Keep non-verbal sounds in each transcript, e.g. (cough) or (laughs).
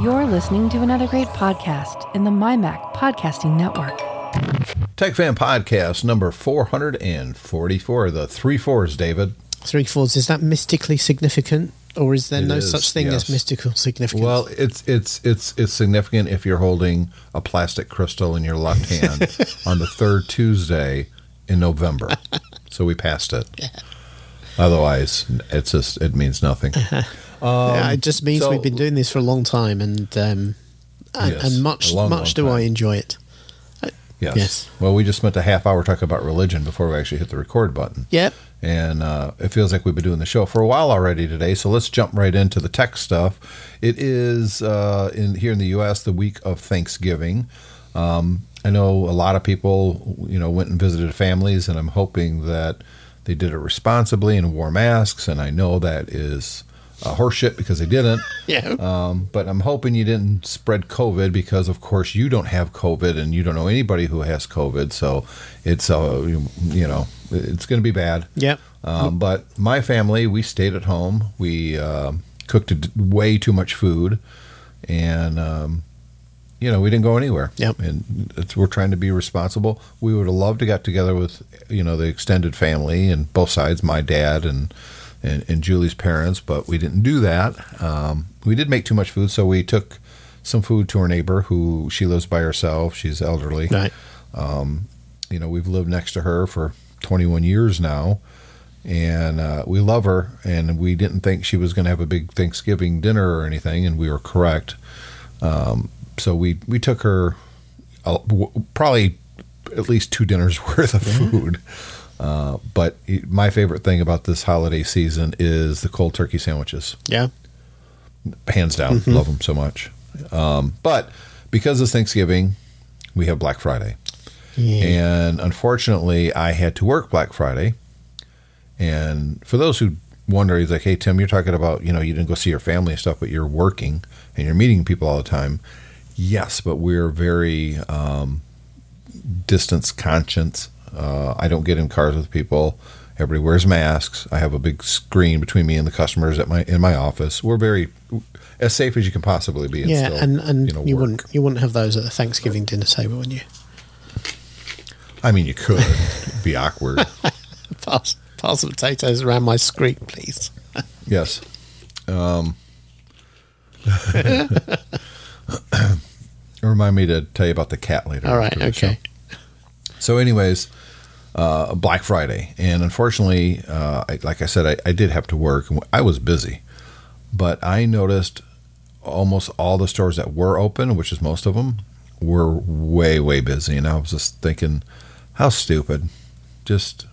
You're listening to another great podcast in the MyMac Podcasting Network. Tech Fan Podcast number 444, the three fours, David. Three fours, is that mystically significant? Or is there It no is, such thing yes. as mystical significance? Well, it's it's it's it's significant if you're holding a plastic crystal in your left hand (laughs) on the third Tuesday in November. (laughs) So we passed it. Otherwise, it's just it means nothing. Uh-huh. Yeah, it just means um, so- we've been doing this for a long time, and um, and, Yes, and much long, much long do I enjoy it. Yes. Yes. Well, we just spent a half hour talking about religion before we actually hit the record button. Yep. and uh, it feels like we've been doing the show for a while already today. So let's jump right into the tech stuff. It is uh, in here in the U.S. the week of Thanksgiving. Um, I know a lot of people, you know, went and visited families, and I'm hoping that they did it responsibly and wore masks. And I know that is uh, horseshit because they didn't. (laughs) Yeah. Um, but I'm hoping you didn't spread COVID because, of course, you don't have COVID and you don't know anybody who has COVID. So it's, uh, you, know, it's going to be bad. Yeah. Um, but my family, we stayed at home. We um cooked way too much food, and um, you know we didn't go anywhere. Yep. And it's, we're trying to be responsible. We would have loved to got together with you know the extended family and both sides, my dad and and, and Julie's parents, but we didn't do that. Um, we did make too much food, so we took some food to our neighbor who she lives by herself. She's elderly Right. you know we've lived next to her for 21 years now and uh, we love her and we didn't think she was going to have a big thanksgiving dinner or anything and we were correct um, so we we took her uh, w- probably at least two dinners (laughs) worth of food uh, but my favorite thing about this holiday season is the cold turkey sandwiches Yeah. hands down love them so much um, but because it's thanksgiving we have black friday Yeah. and unfortunately, I had to work Black Friday. And for those who wonder, he's like, hey, Tim, you're talking about, you know, you didn't go see your family and stuff, but you're working and you're meeting people all the time. Yes, but we're very um, distance conscious. Uh, I don't get in cars with people. Everybody wears masks. I have a big screen between me and the customers at my in my office. We're very as safe as you can possibly be. And yeah, still, and and you, know, you wouldn't you wouldn't have those at the Thanksgiving dinner table, would you? I mean, you could It'd be awkward. (laughs) Pass pass the potatoes around my screen, please. Yes. Um, (laughs) (coughs) remind me to tell you about the cat later. All right. after the show. Okay. So, anyways, uh, Black Friday, and unfortunately, uh, I, like I said, I, I did have to work. I was busy, but I noticed almost all the stores that were open, which is most of them, were way way busy, and I was just thinking, how stupid. Just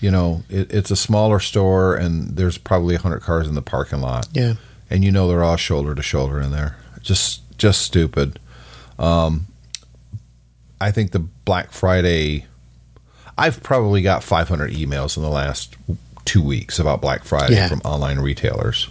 you know, it, it's a smaller store, and there's probably hundred cars in the parking lot Yeah. and you know they're all shoulder to shoulder in there. Just just stupid. Um, I think the Black Friday. I've probably got 500 emails in the last two weeks about Black Friday Yeah. from online retailers.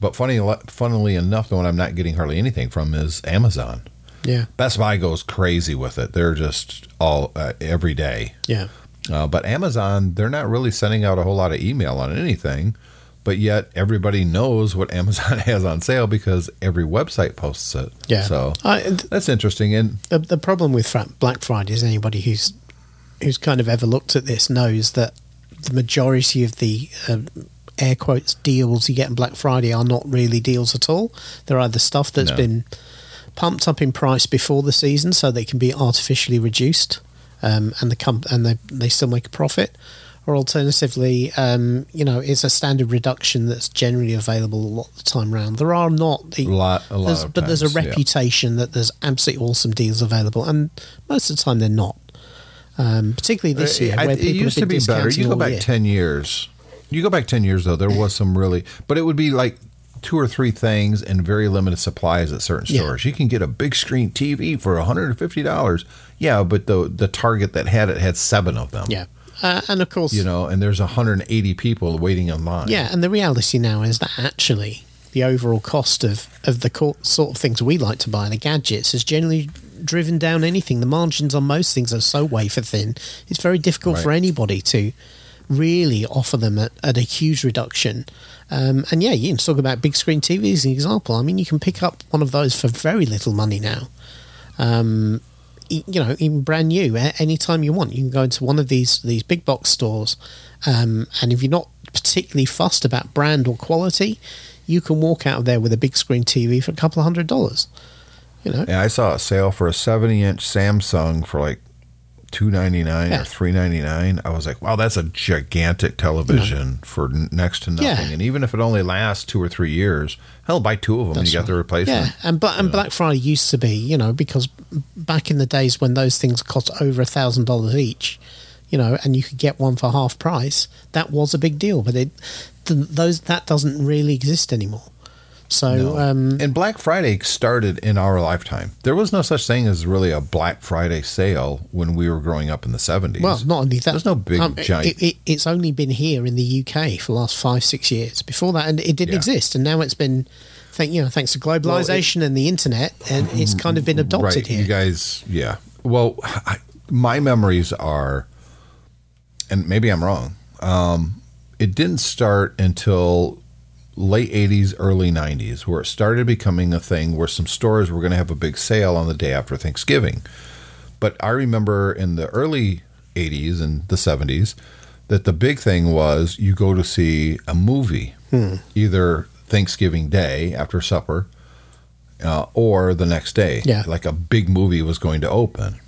But funny, funnily enough, the one I'm not getting hardly anything from is Amazon. Yeah. Best Buy goes crazy with it. They're just all uh, every day. Yeah. Uh, but Amazon, they're not really sending out a whole lot of email on anything, but yet everybody knows what Amazon (laughs) has on sale because every website posts it. Yeah. So I, th- that's interesting. And the the problem with Black Friday is anybody who's who's kind of ever looked at this knows that the majority of the uh, air quotes deals you get on Black Friday are not really deals at all. They're either stuff that's No. been pumped up in price before the season so they can be artificially reduced, um, and the com- and they they still make a profit. Or alternatively, um, you know, it's a standard reduction that's generally available a lot of the time round. There are not the a lot, a lot there's, but there's a times, yeah. reputation that there's absolutely awesome deals available, and most of the time they're not. Um, particularly this year, I- where it used to be better. You go back year. 10 years. You go back 10 years, though, there was some really, but it would be like two or three things and very limited supplies at certain Yeah. stores. You can get a big screen TV for $150. Yeah, but the the Target that had it had seven of them. Yeah, uh, and of course, You know, and there's 180 people waiting in line. yeah, and the reality now is that actually the overall cost of of the co- sort of things we like to buy, the gadgets, has generally driven down anything. The margins on most things are so wafer thin; it's very difficult for anybody to really offer them at, at a huge reduction. Um, and yeah, you can talk about big screen TV as an example. I mean, you can pick up one of those for very little money now. Um, you know, even brand new, anytime you want, you can go into one of these these big box stores, um, and if you're not particularly fussed about brand or quality, you can walk out of there with a big screen TV for a couple of hundred dollars. You know, And I saw a sale for a 70 inch Samsung for like two ninety nine Yeah. or three ninety nine. I was like, wow, that's a gigantic television for next to nothing. Yeah. And even if it only lasts two or three years, hell, buy two of them and That's you got the replacement. Yeah, and but and Black Friday used to be, you know, because back in the days when those things cost over a thousand dollars each, you know, and you could get one for half price, that was a big deal. But it, th- those that doesn't really exist anymore. So No. um, and Black Friday started in our lifetime. There was no such thing as really a Black Friday sale when we were growing up in the 70s. well, not only that, There's no big um, giant. It, it, it's only been here in the UK for the last five six years. Before that, and it didn't Yeah. exist, and now it's been. Thank you know, thanks to globalization and the internet, and it's kind of been adopted right. here. You guys, yeah. Well, I, my memories are, and maybe I'm wrong. Um, it didn't start until late 80s, early 90s, where it started becoming a thing where some stores were going to have a big sale on the day after Thanksgiving. But I remember in the early 80s and the 70s that the big thing was you go to see a movie either Thanksgiving Day after supper uh, or the next day. Yeah. Like a big movie was going to open.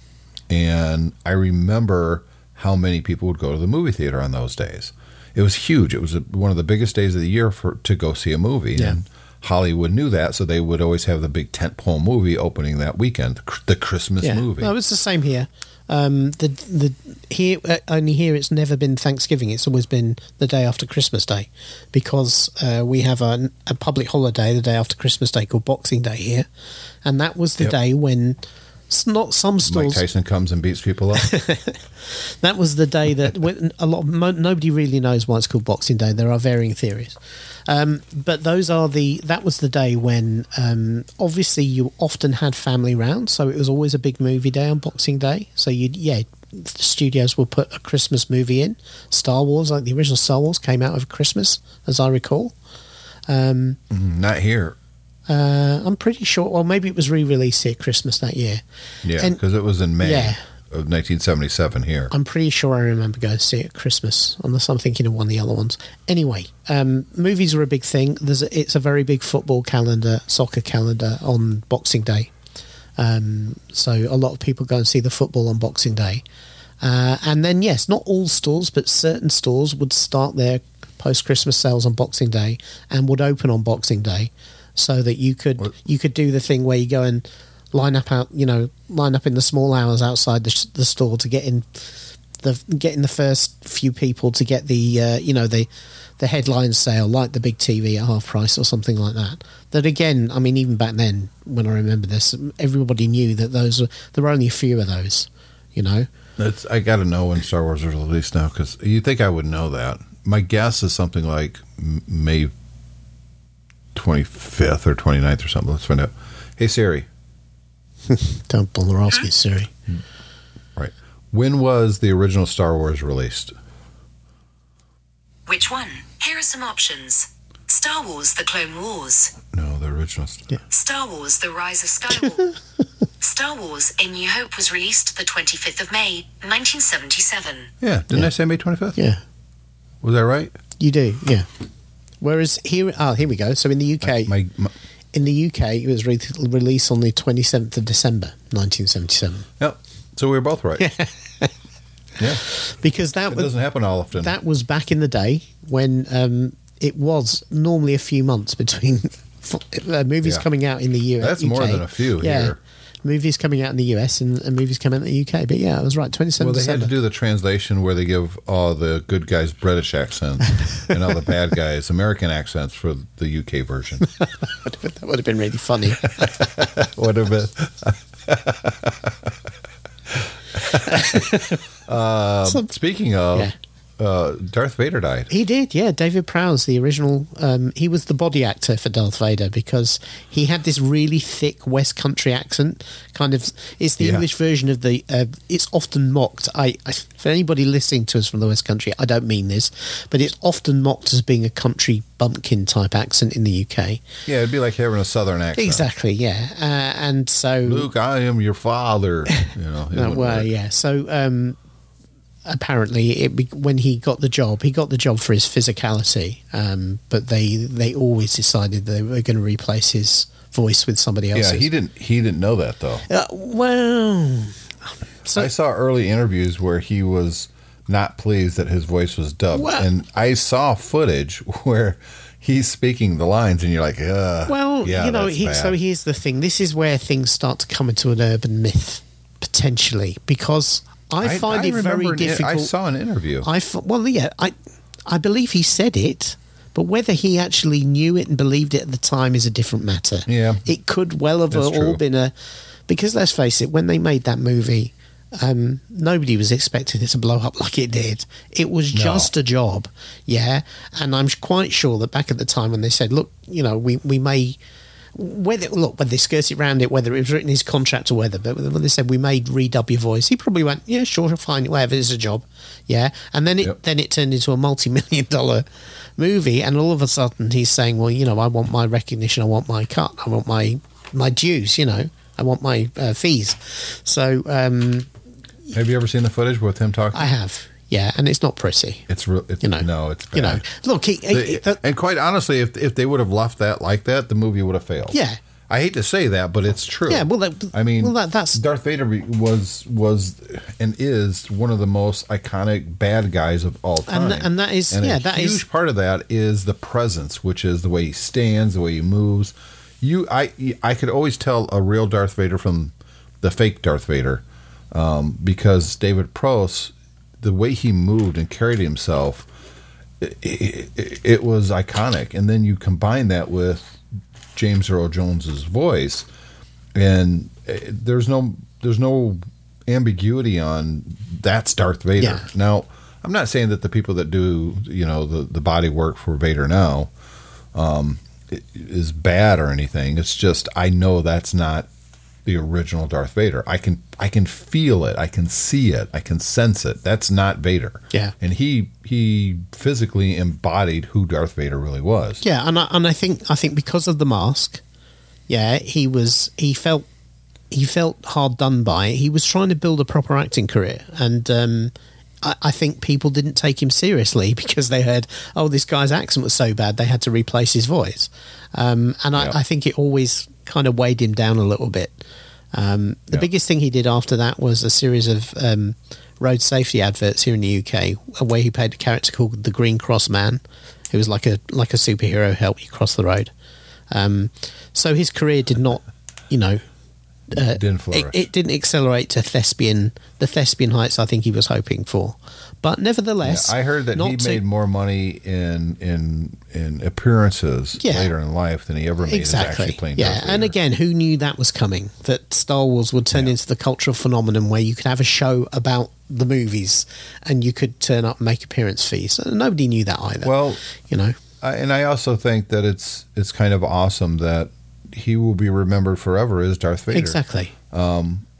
And I remember how many people would go to the movie theater on those days. It was huge. It was a, one of the biggest days of the year for to go see a movie. Yeah. And Hollywood knew that, so they would always have the big tentpole movie opening that weekend, the Christmas movie. No, it's the same here. Um, the the here uh, only here it's never been Thanksgiving. It's always been the day after Christmas Day, because uh, we have a, a public holiday the day after Christmas Day called Boxing Day here, and that was the Yep. day when s- not some Mike stores. Tyson comes and beats people up. (laughs) That was the day that a lot of, nobody really knows why it's called Boxing Day. There are varying theories, um, but those are the that was the day when um, obviously you often had family round, so it was always a big movie day on Boxing Day. So you yeah, the studios will put a Christmas movie in. Star Wars, like the original Star Wars, came out of Christmas, as I recall. Um, Mm, Not here. Uh, I'm pretty sure. Well, maybe it was re-released here Christmas that year. Yeah, because it was in May Yeah. of 1977 here. I'm pretty sure I remember going to see it at Christmas, unless I'm thinking of one of the other ones. Anyway, um, movies are a big thing. There's a, it's a very big football calendar, soccer calendar on Boxing Day. Um, so a lot of people go and see the football on Boxing Day. Uh, and then, yes, not all stores, but certain stores would start their post Christmas sales on Boxing Day and would open on Boxing Day, so that you could What- you could do the thing where you go and line up out, you know, line up in the small hours outside the, the store to get in the getting the first few people to get the uh, you know the the headline sale like the big TV at half price or something like that. That again, I mean, even back then when I remember this, everybody knew that those were, there were only a few of those. You know, It's, I got to know when Star Wars is released now because you think I would know that. My guess is something like May 25th or 29th or something. Let's find out. Hey Siri, (laughs) don't bother Siri. right? When was the original Star Wars released? Which one? Here are some options Star Wars The Clone Wars, No, the original. st- Star Wars The Rise of Skywalker. (laughs) Star Wars A New Hope was released the 25th of May, 1977. Yeah, didn't I say May 25th? Yeah, Was that right? you do. Yeah. Whereas here, oh, here we go. So in the UK, My, my in the UK, it was re- released on the twenty seventh of December, nineteen seventy seven. yep. So we were both right. (laughs) yeah, Because that it was doesn't happen all often. that was back in the day when um, it was normally a few months between (laughs) uh, movies Yeah. coming out in the US. That's more than a few yeah. here. Movies coming out in the US and, and movies coming out in the UK. But yeah, I was right. 27 well, they had to do the translation where they give all the good guys British accents (laughs) and all the bad guys American accents for the UK version. (laughs) that would have been really funny. (laughs) what have. Um, So- speaking of, Yeah. Uh, Darth Vader died. He did, yeah. David Prowse, the original, um, he was the body actor for Darth Vader because he had this really thick West Country accent. Kind of, it's the Yeah. English version of the. Uh, it's often mocked. I, I, for anybody listening to us from the West Country, I don't mean this, but it's often mocked as being a country bumpkin type accent in the UK. Yeah, it'd be like having a Southern accent. Exactly, yeah. Uh, and so Luke, I am your father. (laughs) You know, it No, wouldn't well, work. yeah. So um, apparently, it when he got the job, he got the job for his physicality. Um, but they they always decided they were going to replace his voice with somebody else's. Yeah, he didn't. He didn't know that though. Uh, well, so I saw early interviews where he was not pleased that his voice was dubbed, Well- and I saw footage (laughs) where he's speaking the lines, and you're like, uh, well, yeah, you know. He, so here's the thing. This is where things start to come into an urban myth potentially because I, find it very an- difficult. I saw an interview. I f- well, yeah, I I believe he said it, but whether he actually knew it and believed it at the time is a different matter. Yeah. it could well have That's all true. been a because let's face it, when they made that movie. Um, nobody was expecting it to blow up (laughs) like it did. It was No. just a job, yeah. And I'm quite sure that back at the time when they said, "Look, you know, we we may whether look whether they skirted around it, whether it was written in his contract or whether, but when they said we made redub your voice, he probably went, yeah, sure, fine, whatever, it's a job, yeah. And then it Yep. then it turned into a multi-million dollar movie, and all of a sudden he's saying, well, you know, I want my recognition, I want my cut, I want my my dues, you know, I want my uh, fees. So um, Have you ever seen the footage with him talking? I have, yeah, and it's not pretty, it's real. It's, you know. no, it's bad. you know, look, he, he- The- the- and quite honestly, if if they would have left that like that, the movie would have failed. Yeah. I hate to say that, but it's true. Yeah, well, that- I mean, well, that- that's- Darth Vader was was and is one of the most iconic bad guys of all time, And- and that is- And yeah, a that huge is- part of that is the presence, which is the way he stands, the way he moves. You, I, I could always tell a real Darth Vader from the fake Darth Vader um, because David Prowse, the way he moved and carried himself, it, it, it was iconic. And then you combine that with James Earl Jones's voice, and uh, there's no there's no ambiguity on that's Darth Vader. Yeah. Now, I'm not saying that the people that do you know the the body work for Vader now um, is bad or anything. It's just I know that's not the original Darth Vader. I can I can feel it. I can see it. I can sense it. That's not Vader. Yeah. And he he physically embodied who Darth Vader really was. Yeah, and I, and I think I think because of the mask, yeah, he was he felt he felt hard done by. He was trying to build a proper acting career, and um, I, I think people didn't take him seriously (laughs) because they heard, oh, this guy's accent was so bad they had to replace his voice, um, and I, Yeah. I think it always kind of weighed him down a little bit. Um, the Yeah. biggest thing he did after that was a series of um, road safety adverts here in the UK, where he played a character called the Green Cross Man, who was like a like a superhero, who helped you cross the road. Um, so his career did not, you know, uh, Didn't it, flourish. it didn't accelerate to thespian the thespian heights I think he was hoping for. But nevertheless, Yeah, I heard that he to- made more money in in in appearances Yeah. later in life than he ever made exactly. actually playing Yeah, and again, who knew that was coming? That Star Wars would turn Yeah. into the cultural phenomenon where you could have a show about the movies and you could turn up and make appearance fees. And Nobody knew that either. Well, you know, I, and I also think that it's it's kind of awesome that he will be remembered forever as Darth Vader. exactly.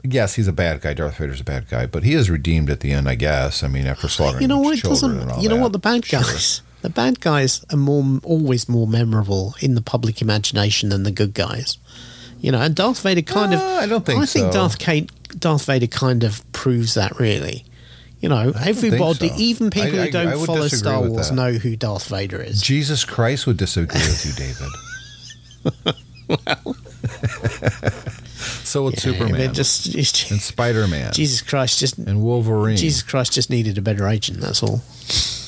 Yes, he's a bad guy. Darth Vader's a bad guy, but he is redeemed at the end, I guess. I mean, after slaughtering You know what? Children and all You know that. what? The bad Sure. guys. The bad guys are more always more memorable in the public imagination than the good guys. You know, and Darth Vader kind of. Uh, I don't think I think so. Darth Kate, Darth Vader kind of proves that really. You know, everybody, so. even people I- I- who don't I would follow Star Wars, know who Darth Vader is. Jesus Christ would disagree with you, David. (laughs) (laughs) so with Yeah, Superman they're just, (laughs) and Spider Man Jesus Christ, just and Wolverine. Jesus Christ, just needed a better agent. That's all.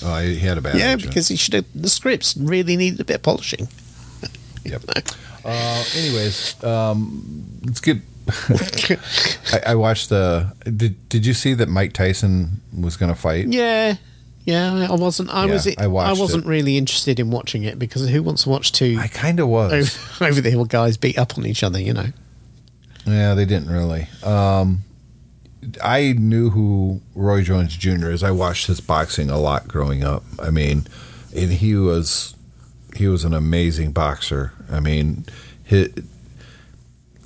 Oh, he had a bad yeah, agent. because he should have. The scripts really needed a bit of polishing. (laughs) Yep. Uh, anyways, um, let's get. I, I watched the. Did Did you see that Mike Tyson was going to fight? Yeah, yeah. I wasn't. I Yeah, was. I watched wasn't it. really interested in watching it because who wants to watch two I kind of was. over, (laughs) over the hill guys beat up on each other? You know. Yeah, they didn't really. Um, I knew who Roy Jones Jr. is. I watched his boxing a lot growing up. I mean, and he was he was an amazing boxer. I mean, he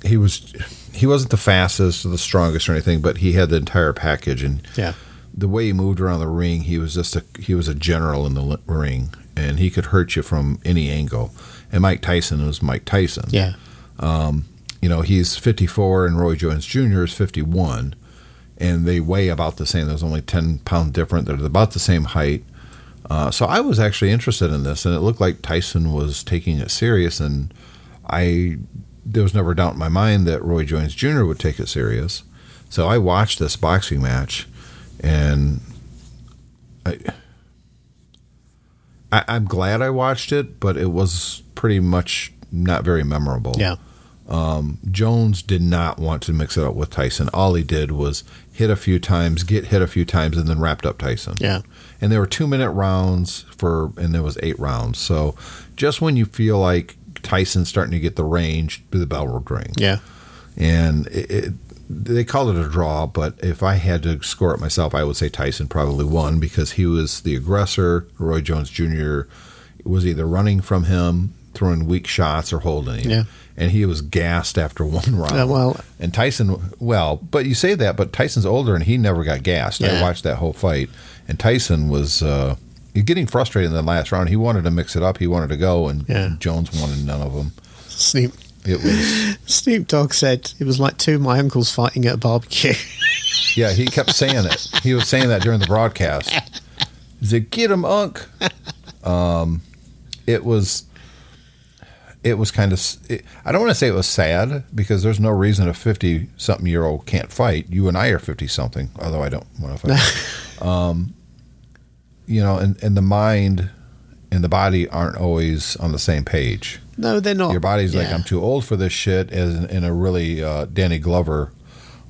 he was he wasn't the fastest or the strongest or anything, but he had the entire package and Yeah. The way he moved around the ring, he was just a he was a general in the ring, and he could hurt you from any angle. And Mike Tyson was Mike Tyson. Yeah. You know, he's 54 and Roy Jones Jr. is 51, and they weigh about the same. There's only 10 pounds different. They're about the same height. Uh, so I was actually interested in this, and it looked like Tyson was taking it serious, and I there was never a doubt in my mind that Roy Jones Jr. would take it serious. So I watched this boxing match, and I, I I'm glad I watched it, but it was pretty much not very memorable. Yeah. Um, Jones did not want to mix it up with Tyson. All he did was hit a few times, get hit a few times, and then wrapped up Tyson. Yeah. And there were two minute rounds for, and there was eight rounds. So just when you feel like Tyson's starting to get the range, do the bell would ring. Yeah. And it, it, they called it a draw, but if I had to score it myself, I would say Tyson probably won because he was the aggressor. Roy Jones Jr. was either running from him, throwing weak shots, or holding him. Yeah. And he was gassed after (laughs) one round. Uh, well- and Tyson, well, but you say that, but Tyson's older and he never got gassed. I watched that whole fight, and Tyson was uh, getting frustrated in the last round. He wanted to mix it up. He wanted to go, and Yeah. Jones wanted none of them. Snoop It was. Snoop Dogg said it was like two of my uncles fighting at a barbecue. (laughs) Yeah, he kept saying it. He was saying that during the broadcast. He said, "Get him, Unc." Um, it was, it was kind of. It, I don't want to say it was sad because there's no reason a fifty-something year old can't fight. You and I are fifty-something, although I don't want to fight. (laughs) um, you know, and and the mind and the body aren't always on the same page. No, they're not. Your body's like, I'm too old for this shit, as in, in a really uh, Danny Glover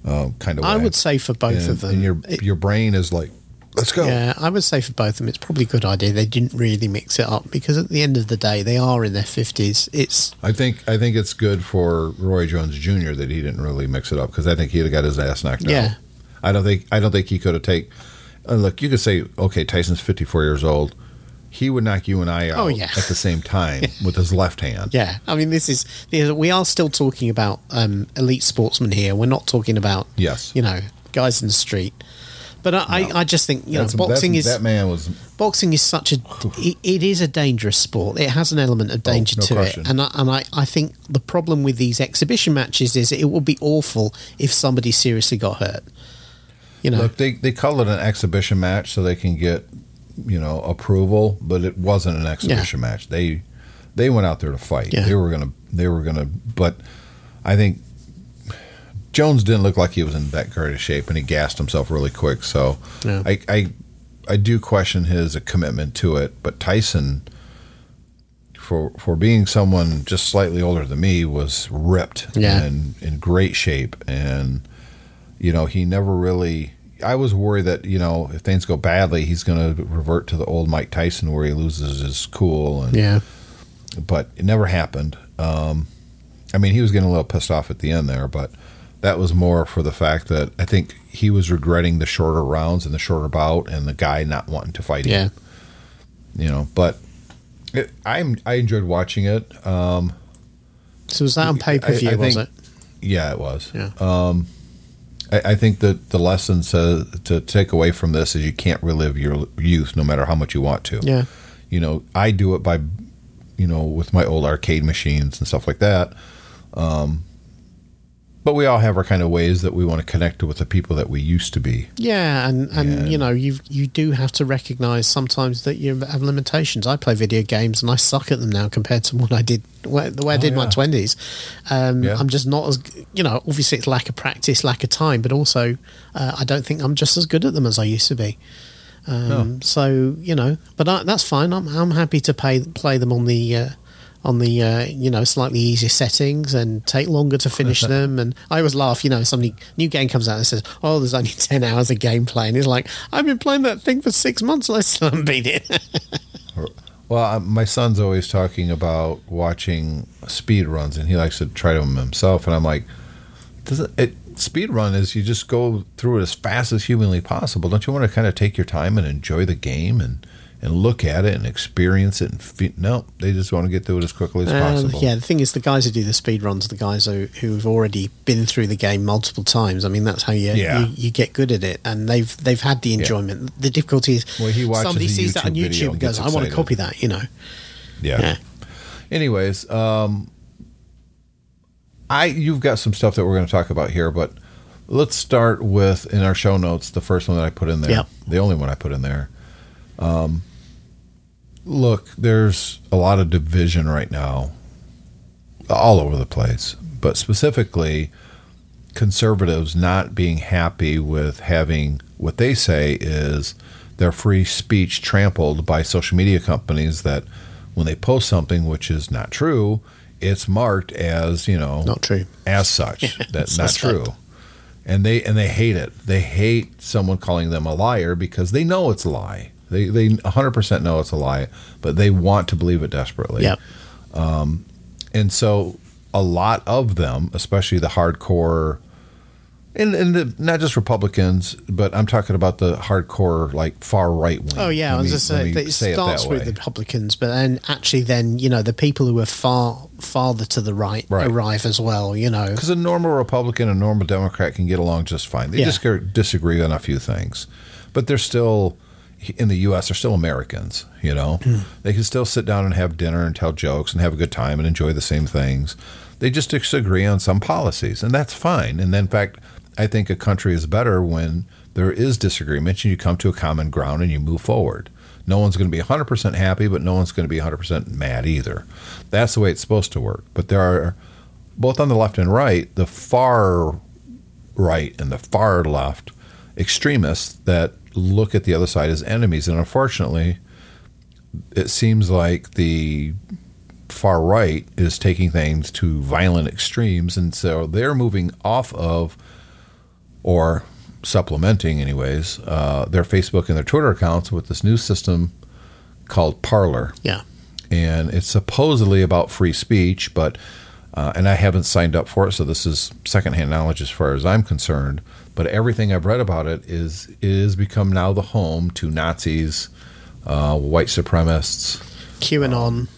uh, kind of way. I would say for both and, of them. and your it- your brain is like, let's go. Yeah, I would say for both of them, it's probably a good idea. They didn't really mix it up because at the end of the day, they are in their fifties. It's I think I think it's good for Roy Jones Jr. that he didn't really mix it up because I think he'd have got his ass knocked Yeah. out. I don't think I don't think he could have take. Uh, look, you could say, okay, Tyson's 54 years old. He would knock you and I out Oh, yeah. at the same time (laughs) with his left hand. yeah. I mean, this is we are still talking about um, elite sportsmen here. We're not talking about Yes. you know guys in the street. But I, I, I just think you That's- know boxing is that man was boxing is such a it, it is a dangerous sport. It has an element of danger Oh, no to question. it, and I, and I, I think the problem with these exhibition matches is it would be awful if somebody seriously got hurt. You know, Look, they they call it an exhibition match so they can get you know approval, but it wasn't an exhibition match. They they went out there to fight. Yeah. They were gonna they were gonna, but I think Jones didn't look like he was in that great of shape, and he gassed himself really quick. So Yeah. I I I do question his uh, commitment to it, but Tyson. For, for being someone just slightly older than me was ripped Yeah. and in great shape and you know, he never really. I was worried that you know if things go badly, he's going to revert to the old Mike Tyson where he loses his cool, and yeah, but it never happened. Um, I mean, he was getting a little pissed off at the end there, but that was more for the fact that I think he was regretting the shorter rounds and the shorter bout, and the guy not wanting to fight yeah. him. You know, but it, I'm I enjoyed watching it. Um, So was that on pay per view? Was it? yeah, it was. Yeah. I, I think that the lesson to, to take away from this is you can't relive your youth no matter how much you want to. Yeah, You know, I do it by, you know, with my old arcade machines and stuff like that. Um, but we all have our kind of ways that we want to connect with the people that we used to be. yeah, and and Yeah. you know you you do have to recognise sometimes that you have limitations. I play video games and I suck at them now compared to what I did the way I Oh, did in my twenties. Um, Yeah. I'm just not as you know. Obviously, it's lack of practice, lack of time, but also uh, I don't think I'm just as good at them as I used to be. Um, So you know, but I, that's fine. I'm I'm happy to pay play them on the. Uh, on the uh, you know slightly easier settings and take longer to finish (laughs) them and I always laugh you know somebody new game comes out and says oh there's only (laughs) 10 hours of gameplay and it's like I've been playing that thing for six months and I still haven't beat it (laughs) Well, my son's always talking about watching speed runs, and he likes to try them himself. And I'm like, does it, it speed run is you just go through it as fast as humanly possible. Don't you want to kind of take your time and enjoy the game and and look at it and experience it and fe- no, they just want to get through it as quickly as Um, possible. yeah, the thing is, the guys who do the speed runs the guys who, who've already been through the game multiple times. I mean, that's how you, Yeah. you you get good at it, and they've they've had the enjoyment. The difficulty is Well, he watches somebody sees that on YouTube and goes, "I want to copy that," you know. yeah. Yeah. Anyways, um, I you've got some stuff that we're going to talk about here, but let's start with in our show notes the first one that I put in there. Yep. The only one I put in there. Um, look, there's a lot of division right now, all over the place, but specifically conservatives not being happy with having what they say is their free speech trampled by social media companies that when they post something which is not true, it's marked as, you know, Not true. as such. (laughs) That's not Suspect. true. And they and they hate it. They hate someone calling them a liar because they know it's a lie. They they 100% know it's a lie, but they want to believe it desperately. Yep. Um, and so a lot of them, especially the hardcore, and, and the, not just Republicans, but I'm talking about the hardcore, like far right wing. Oh yeah, I was just saying it say starts that with the Republicans, but then actually, then you know the people who are far farther to the right, Right. arrive as well. You know, Because a normal Republican and a normal Democrat can get along just fine. They Yeah. just disagree on a few things, but they're still in the U.S. They're still Americans. You know, Hmm. they can still sit down and have dinner and tell jokes and have a good time and enjoy the same things. They just disagree on some policies, and that's fine. And in fact, I think a country is better when there is disagreement and you come to a common ground and you move forward. No one's going to be 100% happy, but no one's going to be 100% mad either. That's the way it's supposed to work. But there are both on the left and right, the far right and the far left extremists that look at the other side as enemies. And unfortunately, it seems like the far right is taking things to violent extremes. And so they're moving off of, or supplementing, anyways, uh, their Facebook and their Twitter accounts with this new system called Parler yeah, and it's supposedly about free speech, but uh, and I haven't signed up for it, so this is secondhand knowledge as far as I'm concerned. But everything I've read about it is it has become now the home to Nazis, uh, white supremacists, QAnon.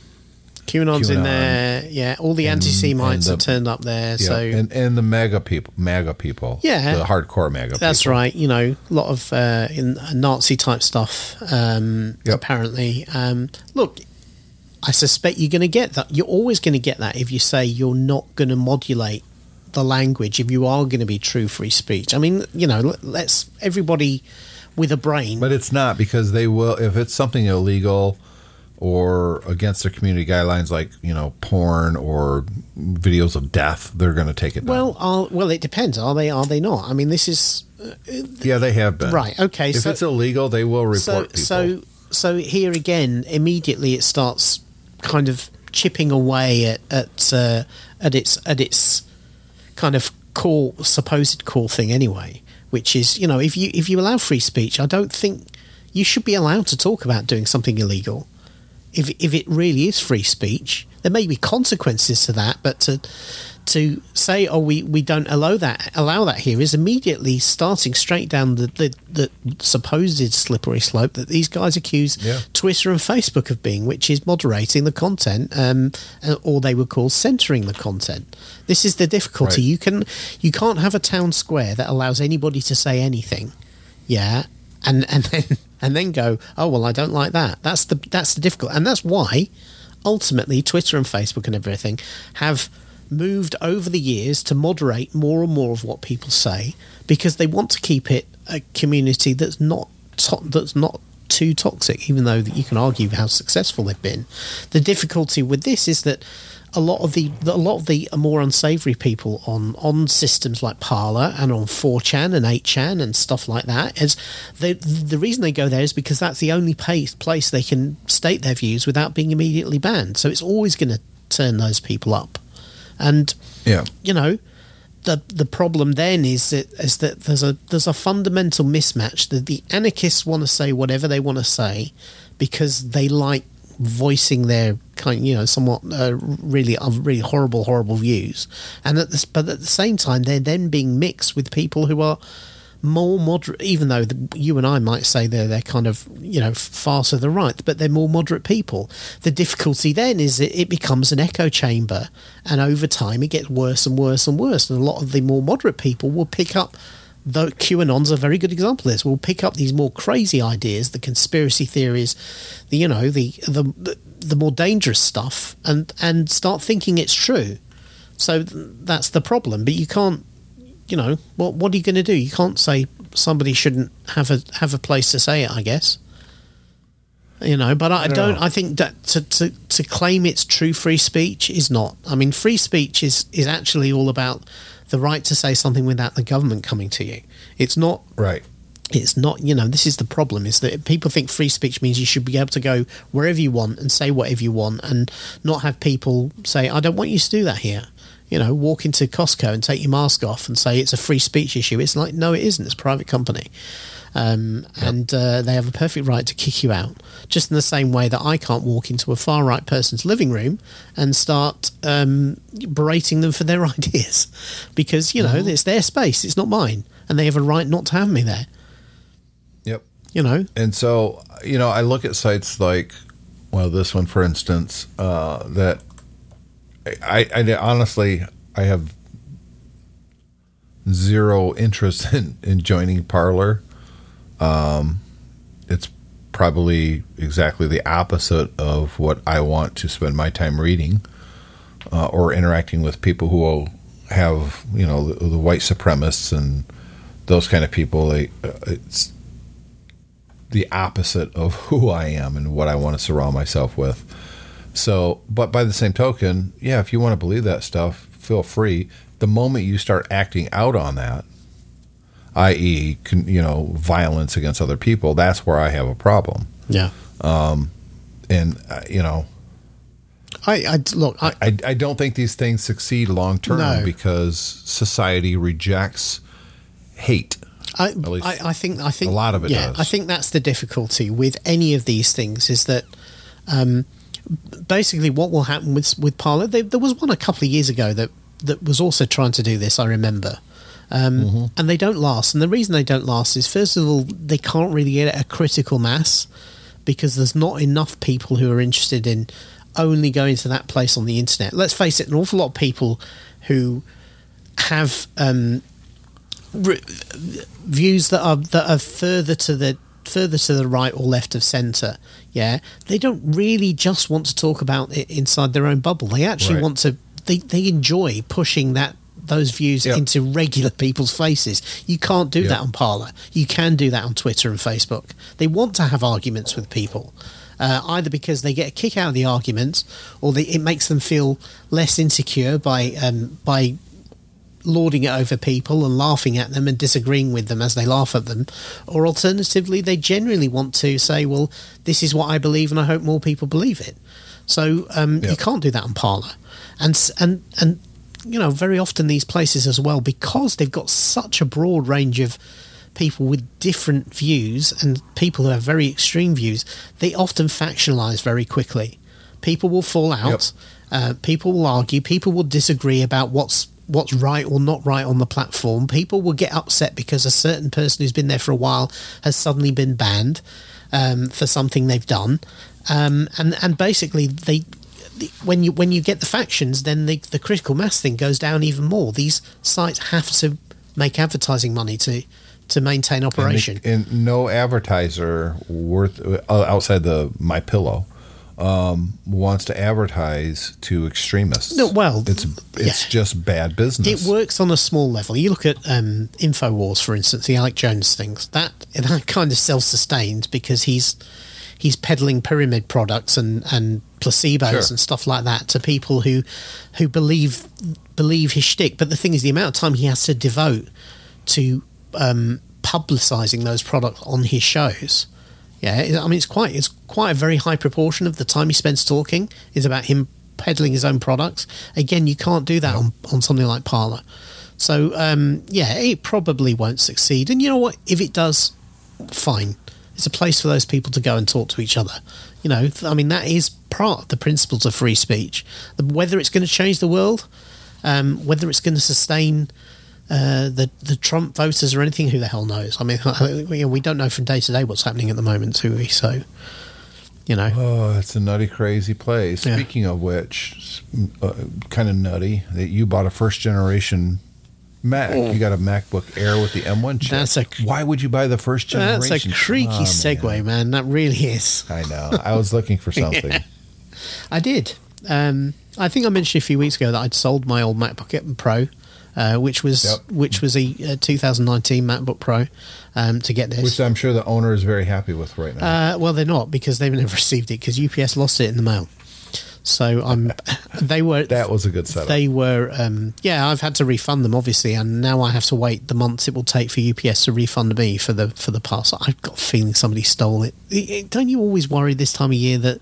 QAnon's in there. Yeah, all the anti-Semites and have the- turned up there. yeah, so and and the MAGA people, MAGA people, Yeah. the hardcore MAGA. People. That's people. right. You know, a lot of uh, in Nazi type stuff. Um, Yep. Apparently, um, look, I suspect you're going to get that. You're always going to get that if you say you're not going to modulate the language. If you are going to be true free speech, I mean, you know, let- let's everybody with a brain. But it's not because they will if it's something illegal or against their community guidelines, like you know porn or videos of death, they're going to take it down. well, are, well, it depends. Are they? Are they not? I mean, this is Yeah, they have been. Right, okay, If so- it's illegal, they will report so people. so so here again immediately it starts kind of chipping away at at uh, at its at its kind of core supposed core thing anyway which is you know if you if you allow free speech i don't think you should be allowed to talk about doing something illegal. If if it really is free speech there may be consequences to that but to to say oh we, we don't allow that allow that here is immediately starting straight down the, the, the supposed slippery slope that these guys accuse Yeah. Twitter and Facebook of being, which is moderating the content, um, uh, or they would call censoring the content. This is the difficulty. Right. You can you can't have a town square that allows anybody to say anything, yeah, and and then and then go, oh well, I don't like that. That's the that's the difficult, and that's why ultimately Twitter and Facebook and everything have moved over the years to moderate more and more of what people say because they want to keep it a community that's not to- that's not too toxic even though you can argue how successful they've been. The difficulty with this is that a lot of the, the a lot of the more unsavory people on on systems like Parler and on 4chan and 8chan and stuff like that is they, the reason they go there is because that's the only place place they can state their views without being immediately banned. So it's always going to turn those people up and yeah, you know the the problem then is that is that there's a there's a fundamental mismatch that the anarchists want to say whatever they want to say because they like voicing their kind, you know, somewhat uh, really, uh, really horrible, horrible views, and at this, but at the same time, they're then being mixed with people who are more moderate, even though the, you and I might say they're they're kind of you know far to the right, but they're more moderate people. The difficulty then is that it becomes an echo chamber, and over time it gets worse and worse and worse. And a lot of the more moderate people will pick up. Though QAnon's a very good example of this, will pick up these more crazy ideas, the conspiracy theories, the you know the the the, the more dangerous stuff, and and start thinking it's true. So that's the problem. But you can't you know, what what are you going to do? You can't say somebody shouldn't have a have a place to say it. I guess. You know, but I, I don't know. I think that to, to to claim it's true free speech is not. I mean, free speech is is actually all about the right to say something without the government coming to you. It's not Right. it's not you know this is the problem is that people think free speech means you should be able to go wherever you want and say whatever you want and not have people say i don't want you to do that here you know walk into costco and take your mask off and say it's a free speech issue. It's like no it isn't. It's a private company. Um, and uh, they have a perfect right to kick you out. Just in the same way that i can't walk into a far right person's living room and start um, berating them for their (laughs) ideas. Because you know it's their space. It's not mine. And they have a right not to have me there. Yep. you know? And so, you know, I look at sites like, well, this one, for instance, uh, that I, I honestly, I have zero interest (laughs) in, in joining Parler. Um, it's probably exactly the opposite of what I want to spend my time reading uh, or interacting with people who have, you know, the, the white supremacists and those kind of people. They, uh, it's the opposite of (laughs) who I am and what I want to surround myself with. So, but by the same token, yeah, if you want to believe that stuff, feel free. The moment you start acting out on that, i.e., you know, violence against other people, that's where I have a problem. yeah Um, And uh, you know, I, I look I, I, I don't think these things succeed long term No. because society rejects hate. I, least I, I think I think a lot of it yeah does. I think that's the difficulty with any of these things is that um, basically what will happen with with Parler there, there was one a couple of years ago that that was also trying to do this I remember. Um, Mm-hmm. and they don't last. And the reason they don't last is first of all they can't really get a critical mass because there's not enough people who are interested in only going to that place on the internet. Let's face it an awful lot of people who have um, re- views that are that are further to the further to the right or left of centre yeah they don't really just want to talk about it inside their own bubble they actually Right. want to they, they enjoy pushing that those views Yep. into regular people's faces you can't do Yep. that on parler you can do that on twitter and facebook they want to have arguments with people uh, either because they get a kick out of the argument or they, it makes them feel less insecure by um, by lording it over people and laughing at them and disagreeing with them as they laugh at them. Or alternatively, they generally want to say, well, this is what I believe and I hope more people believe it. So um, Yeah. you can't do that on Parler. And, and, and, you know, very often these places as well, because they've got such a broad range of people with different views and people who have very extreme views, they often factionalize very quickly. People will fall out. Uh, people will argue. People will disagree about what's what's right or not right on the platform. People will get upset because a certain person who's been there for a while has suddenly been banned um, for something they've done, um, and and basically they. When you when you get the factions, then the, the critical mass thing goes down even more. These sites have to make advertising money to to maintain And, operation. they- and no advertiser worth uh, outside the my pillow um, wants to advertise to extremists. No, well, it's it's yeah. just bad business. It works on a small level. You look at um, Infowars, for instance, the Alex Jones things. That that (laughs) kind of self-sustained because he's he's peddling pyramid products and, and placebos Sure. and stuff like that to people who who believe believe his shtick. But the thing is, the amount of time he has to devote to um, publicising those products on his shows. Yeah, I mean it's quite it's quite a very high proportion of the time he spends talking is about him peddling his own products. Again, you can't do that on, on something like Parler. So um, yeah, it probably won't succeed. And you know what? If it does, fine. It's a place for those people to go and talk to each other. You know, I mean, that is part of the principles of free speech. The, whether it's going to change the world, um, whether it's going to sustain uh, the the Trump voters or anything, who the hell knows? I mean, (laughs) you we don't know from day to day what's happening at the moment, do we? So, you know, Oh, it's a nutty, crazy place. Yeah. Speaking of which, uh, kind of nutty that you bought a first generation Mac. You got a MacBook Air with the M1 chip. Oh. That's a- Why would you buy the first generation? that's a creaky Come on, segue, man. man. That really is. I know. I was looking for (laughs) something. I did. Um, I think I mentioned a few weeks ago that I'd sold my old MacBook Air Pro, uh, which was Yep. which was a, uh 2019 MacBook Pro, um, to get this. Which I'm sure the owner is very happy with right now. Uh, well, they're not because they've never (laughs) received it because UPS lost it in the mail. So I'm. (laughs) they were. that was a good setup. They were. Um, yeah, I've had to refund them obviously, and now I have to wait the months it will take for UPS to refund me for the for the parcel. I've got a feeling somebody stole it. It- it- Don't you always worry this time of year that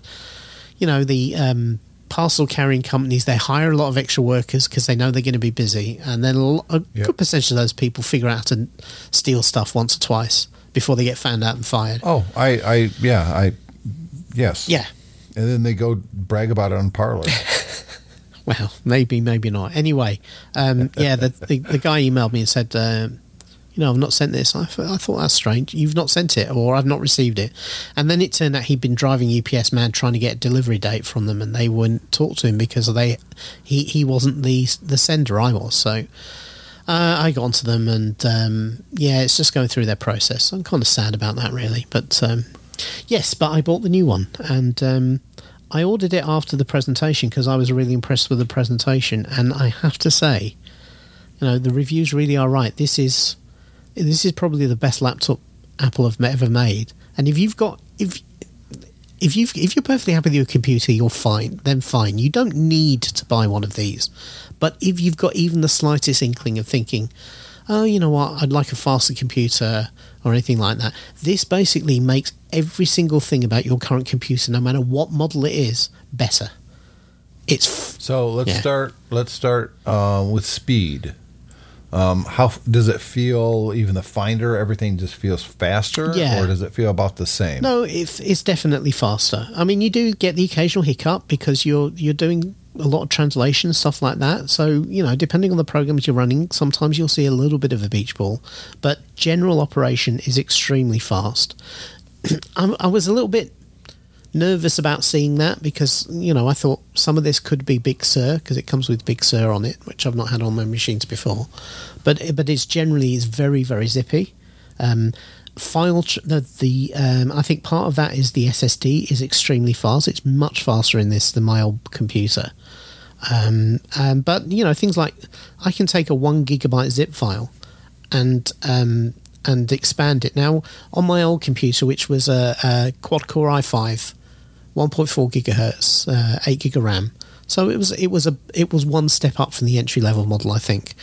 you know the um, parcel carrying companies they hire a lot of extra workers because they know they're going to be busy, and then a, Yep. good percentage of those people figure out to steal stuff once or twice before they get found out and fired. oh, I, I, yeah, I, yes. Yeah. And then they go brag about it on Parler. (laughs) Well, maybe, maybe not. Anyway, um, yeah, the, the the guy emailed me and said, um, you know, I've not sent this. I, thought- I thought that's strange. You've not sent it, or I've not received it. And then it turned out he'd been driving UPS mad trying to get a delivery date from them, and they wouldn't talk to him because they he he wasn't the the sender. I was so. Uh, I got onto them, and um, yeah, it's just going through their process. I'm kind of sad about that, really. But um, yes, but I bought the new one, and um, I ordered it after the presentation because I was really impressed with the presentation. And I have to say, you know, the reviews really are right. This is this is probably the best laptop Apple have ever made. And if you've got if if you if you're perfectly happy with your computer, you're fine. Then fine. You don't need to buy one of these. But if you've got even the slightest inkling of thinking, oh, you know what, I'd like a faster computer or anything like that, this basically makes every single thing about your current computer, no matter what model it is, better. It's f- So let's Yeah. start. Let's start uh, with speed. Um, how does it feel? Even the Finder, everything just feels faster, Yeah. or does it feel about the same? No, it's, it's definitely faster. I mean, you do get the occasional hiccup because you're you're doing a lot of translation stuff like that. So you know, depending on the programs you're running, sometimes you'll see a little bit of a beach ball, but general operation is extremely fast. (clears throat) I, I was a little bit nervous about seeing that because you know I thought some of this could be Big Sur because it comes with Big Sur on it, which I've not had on my machines before. But but it's generally is very very zippy. Um, file tr- the the um, I think part of that is the SSD is extremely fast. It's much faster in this than my old computer. Um, um, but you know things like I can take a one gigabyte zip file and um, and expand it. Now on my old computer, which was a, a quad core i5, 1.4 gigahertz, uh, 8 gig of RAM. So it was it was a it was one step up from the entry level model, I think.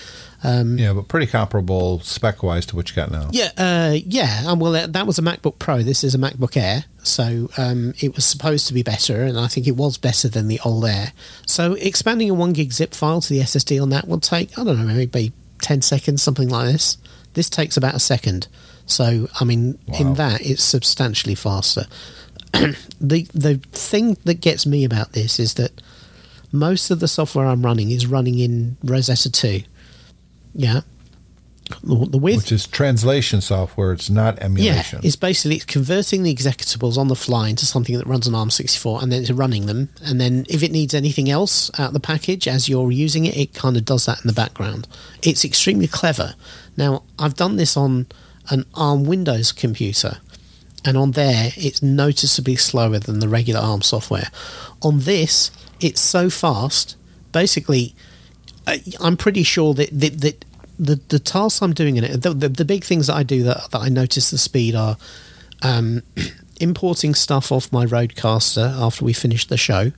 Yeah, but pretty comparable spec wise to what you got now. Yeah, uh, yeah. Um, well, that was a MacBook Pro. This is a MacBook Air, so um, it was supposed to be better, and I think it was better than the old Air. So expanding a one gig zip file to the SSD on that will take I don't know maybe ten seconds, something like this. This takes about a second. So I mean, in that it's substantially faster. (clears throat) the the thing that gets me about this is that most of the software I'm running is running in Rosetta 2. Yeah. The, the Which is translation software. It's not emulation. yeah, it's basically it's converting the executables on the fly into something that runs on ARM64 and then it's running them. And then if it needs anything else out of the package as you're using it, it kind of does that in the background. It's extremely clever. Now, I've done this on an ARM Windows computer, and on there, it's noticeably slower than the regular ARM software. On this, it's so fast. Basically, I'm pretty sure that, that, that the the tasks I'm doing in it, the, the, the big things that I do that, that I notice the speed are um, (clears throat) importing stuff off my RodeCaster after we finish the show.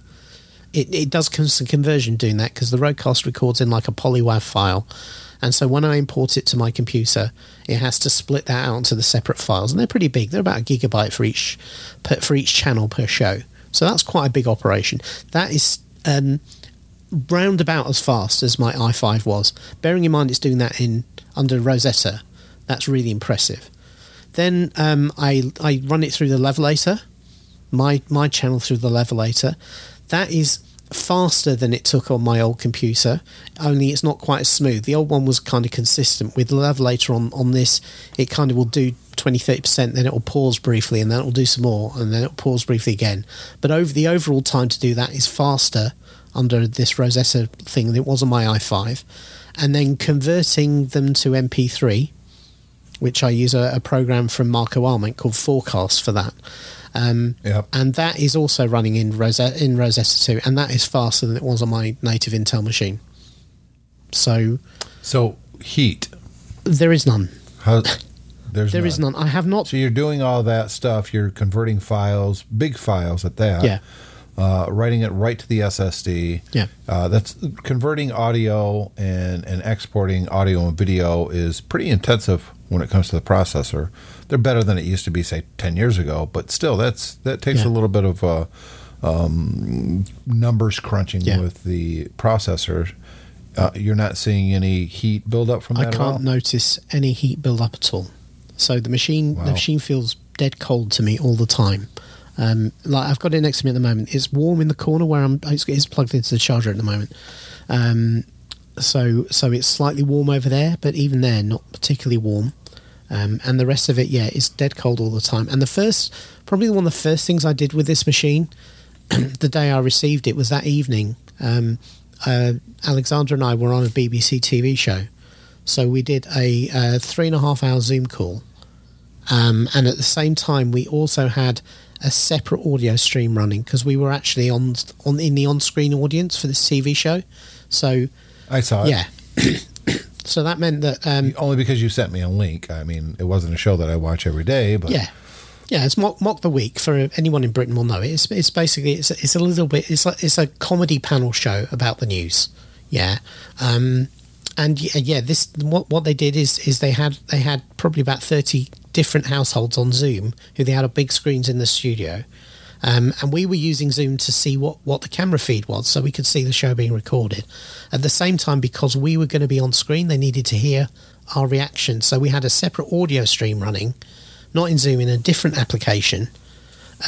It, it does some conversion doing that because the RodeCaster records in like a polywav file. And so when I import it to my computer, it has to split that out into the separate files, and they're pretty big. They're about a gigabyte for each per, for each channel per show. So that's quite a big operation. That is um, round about as fast as my i5 was. Bearing in mind it's doing that in under Rosetta, that's really impressive. Then um, I I run it through the levelator, my my channel through the levelator. That is faster than it took on my old computer. Only it's not quite as smooth. The old one was kind of consistent with the levelator on on this. It kind of will do 20 30% then it will pause briefly and then it will do some more and then it will pause briefly again but over the overall time to do that is faster under this rosetta thing than it was on my i5 and then converting them to mp3 which i use a, a program from marco arment called forecast for that um, Yep. and that is also running in rosetta in rosetta 2 and that is faster than it was on my native intel machine so So heat. there is none How, (laughs) there's There is none i have not So you're doing all that stuff. You're converting files, big files at that. yeah Uh, writing it right to the SSD. Yeah. Uh, that's converting audio and and exporting audio and video is pretty intensive when it comes to the processor. They're better than it used to be, say, ten years ago, but still, that's that takes Yeah. a little bit of uh, um, numbers crunching Yeah. with the processor. Uh, you're not seeing any heat buildup from I that at all? can't notice any heat build up at all. So the machine, Wow. the machine feels dead cold to me all the time. Um, like I've got it next to me at the moment. It's warm in the corner where I'm. It's, it's plugged into the charger at the moment. Um, so so it's slightly warm over there, but even there, not particularly warm. Um, and the rest of it, yeah, is dead cold all the time. And the first, probably one of the first things I did with this machine, (clears throat) the day I received it was that evening. Um, uh, Alexandra and I were on a BBC TV show, so we did a uh, three and a half hour Zoom call, um, and at the same time we also had a separate audio stream running because we were actually on on in the on screen audience for this TV show. So I saw it. yeah, (clears throat) so that meant that um, Only because you sent me a link. I mean, it wasn't a show that I watch every day, but Yeah, yeah. It's mock, mock the week for anyone in Britain will know it. It's it's basically it's it's a little bit it's like it's a comedy panel show about the news. Yeah, um, and y- yeah, this what what they did is is they had they had probably about thirty different households on Zoom who they had a big screens in the studio. Um, and we were using Zoom to see what, what the camera feed was, so we could see the show being recorded. At the same time, because we were going to be on screen, they needed to hear our reaction. So we had a separate audio stream running, not in Zoom, in a different application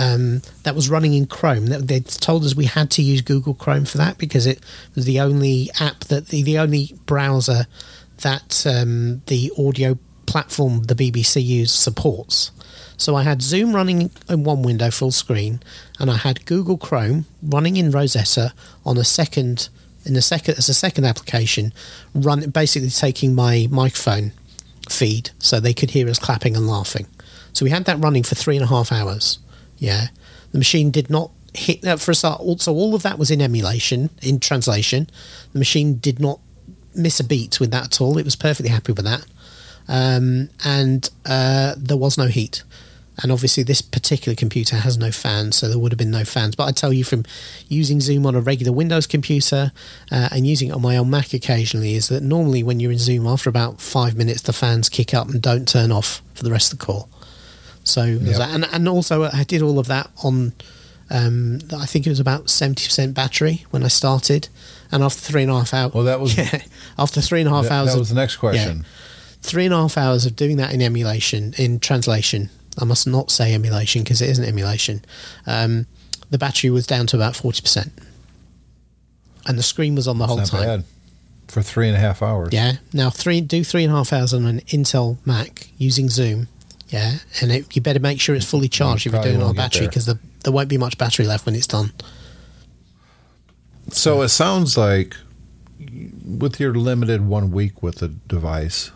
um, that was running in Chrome. They- told us we had to use Google Chrome for that because it was the only app that the, the only browser that um, the audio platform the BBC use supports. So I had Zoom running in one window full screen, and I had Google Chrome running in Rosetta on a second in the second as a second application, run basically taking my microphone feed so they could hear us clapping and laughing. So we had that running for three and a half hours. Yeah, the machine did not hit that for a start. Also, all of that was in emulation, in translation. The machine did not miss a beat with that at all. It was perfectly happy with that, um, and uh, there was no heat. And obviously, this particular computer has no fans, so there would have been no fans. But I tell you, from using Zoom on a regular Windows computer uh, and using it on my own Mac occasionally, is that normally when you're in Zoom, after about five minutes, the fans kick up and don't turn off for the rest of the call. So, Yep. and and also I did all of that on. Um, I think it was about seventy percent battery when I started, and after three and a half hours, Well, that was- (laughs) yeah, after three and a half that, hours, that of- was the next question. three and a half hours of doing that in emulation, in translation. I must not say emulation because it isn't emulation. Um, the battery was down to about forty percent, and the screen was on the whole not time. bad for three and a half hours. Yeah. Now three do three and a half hours on an Intel Mac using Zoom. Yeah, and it, you better make sure it's fully charged if you're doing it on battery there. because the, there won't be much battery left when it's done. So it sounds like with your limited one week with the device,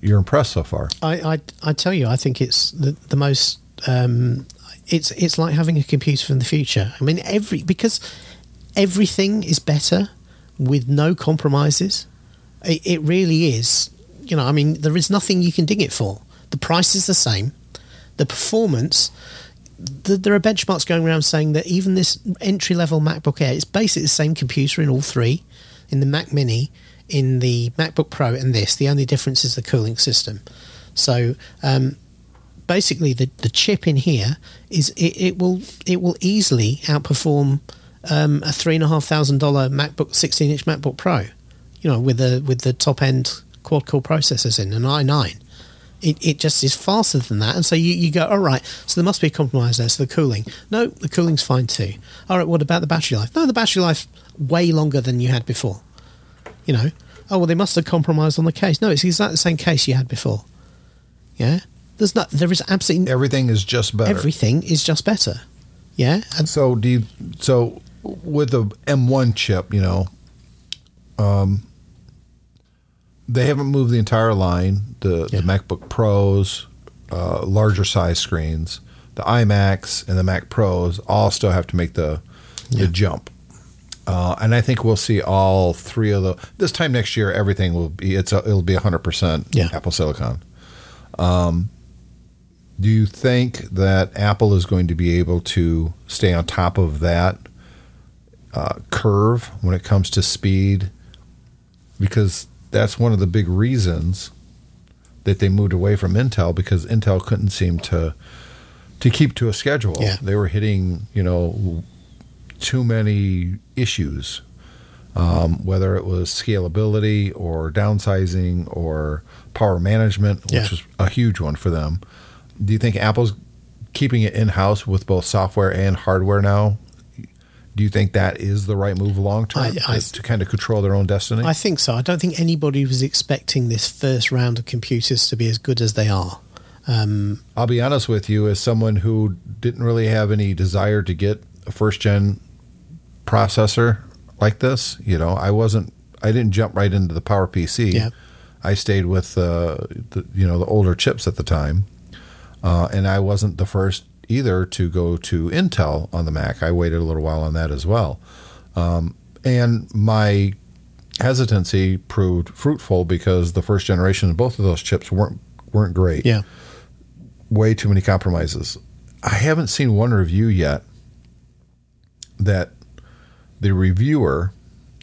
you're impressed so far. I, I, I tell you, I think it's the, the most. Um, it's it's like having a computer from the future. I mean, every because everything is better with no compromises. It, it really is. You know, I mean, there is nothing you can ding it for. The price is the same. The performance. The, there are benchmarks going around saying that even this entry level MacBook Air is basically the same computer in all three, in the Mac Mini, in the MacBook Pro, and this. The only difference is the cooling system. So um, basically, the, the chip in here is it, it will it will easily outperform um, a three and a half thousand dollar MacBook sixteen inch MacBook Pro. You know, with the with the top end quad core processors in an i9. It, it just is faster than that. And so you, you go, all right, so there must be a compromise there. So the cooling. No, the cooling's fine too. All right, what about the battery life? No, the battery life way longer than you had before. You know, oh, well, they must have compromised on the case. No, it's exactly the same case you had before. Yeah? There's not, there is absolutely Everything is just better. everything is just better. Yeah? And So do you, so with the M1 chip, you know, um, they haven't moved the entire line. The, Yeah. the MacBook Pros, uh, larger size screens, the iMacs and the Mac Pros all still have to make the Yeah. the jump. Uh, and I think we'll see all three of the this time next year. Everything will be it's a, it'll be hundred percent Yeah. Apple Silicon. Um, do you think that Apple is going to be able to stay on top of that uh, curve when it comes to speed? Because that's one of the big reasons that they moved away from Intel because Intel couldn't seem to to keep to a schedule. Yeah. They were hitting, you know, too many issues, um, whether it was scalability or downsizing or power management, which Yeah. is a huge one for them. Do you think Apple's keeping it in house with both software and hardware now? Do you think that is the right move long term to, to kind of control their own destiny? I think so. I don't think anybody was expecting this first round of computers to be as good as they are. Um, I'll be honest with you, as someone who didn't really have any desire to get a first gen processor like this, you know, I wasn't, I didn't jump right into the Power PC. Yeah. I stayed with uh, the, you know, the older chips at the time, uh, and I wasn't the first either to go to Intel on the Mac. I waited a little while on that as well, um, and my hesitancy proved fruitful because the first generation of both of those chips weren't weren't great yeah. way too many compromises. I haven't seen one review yet that the reviewer,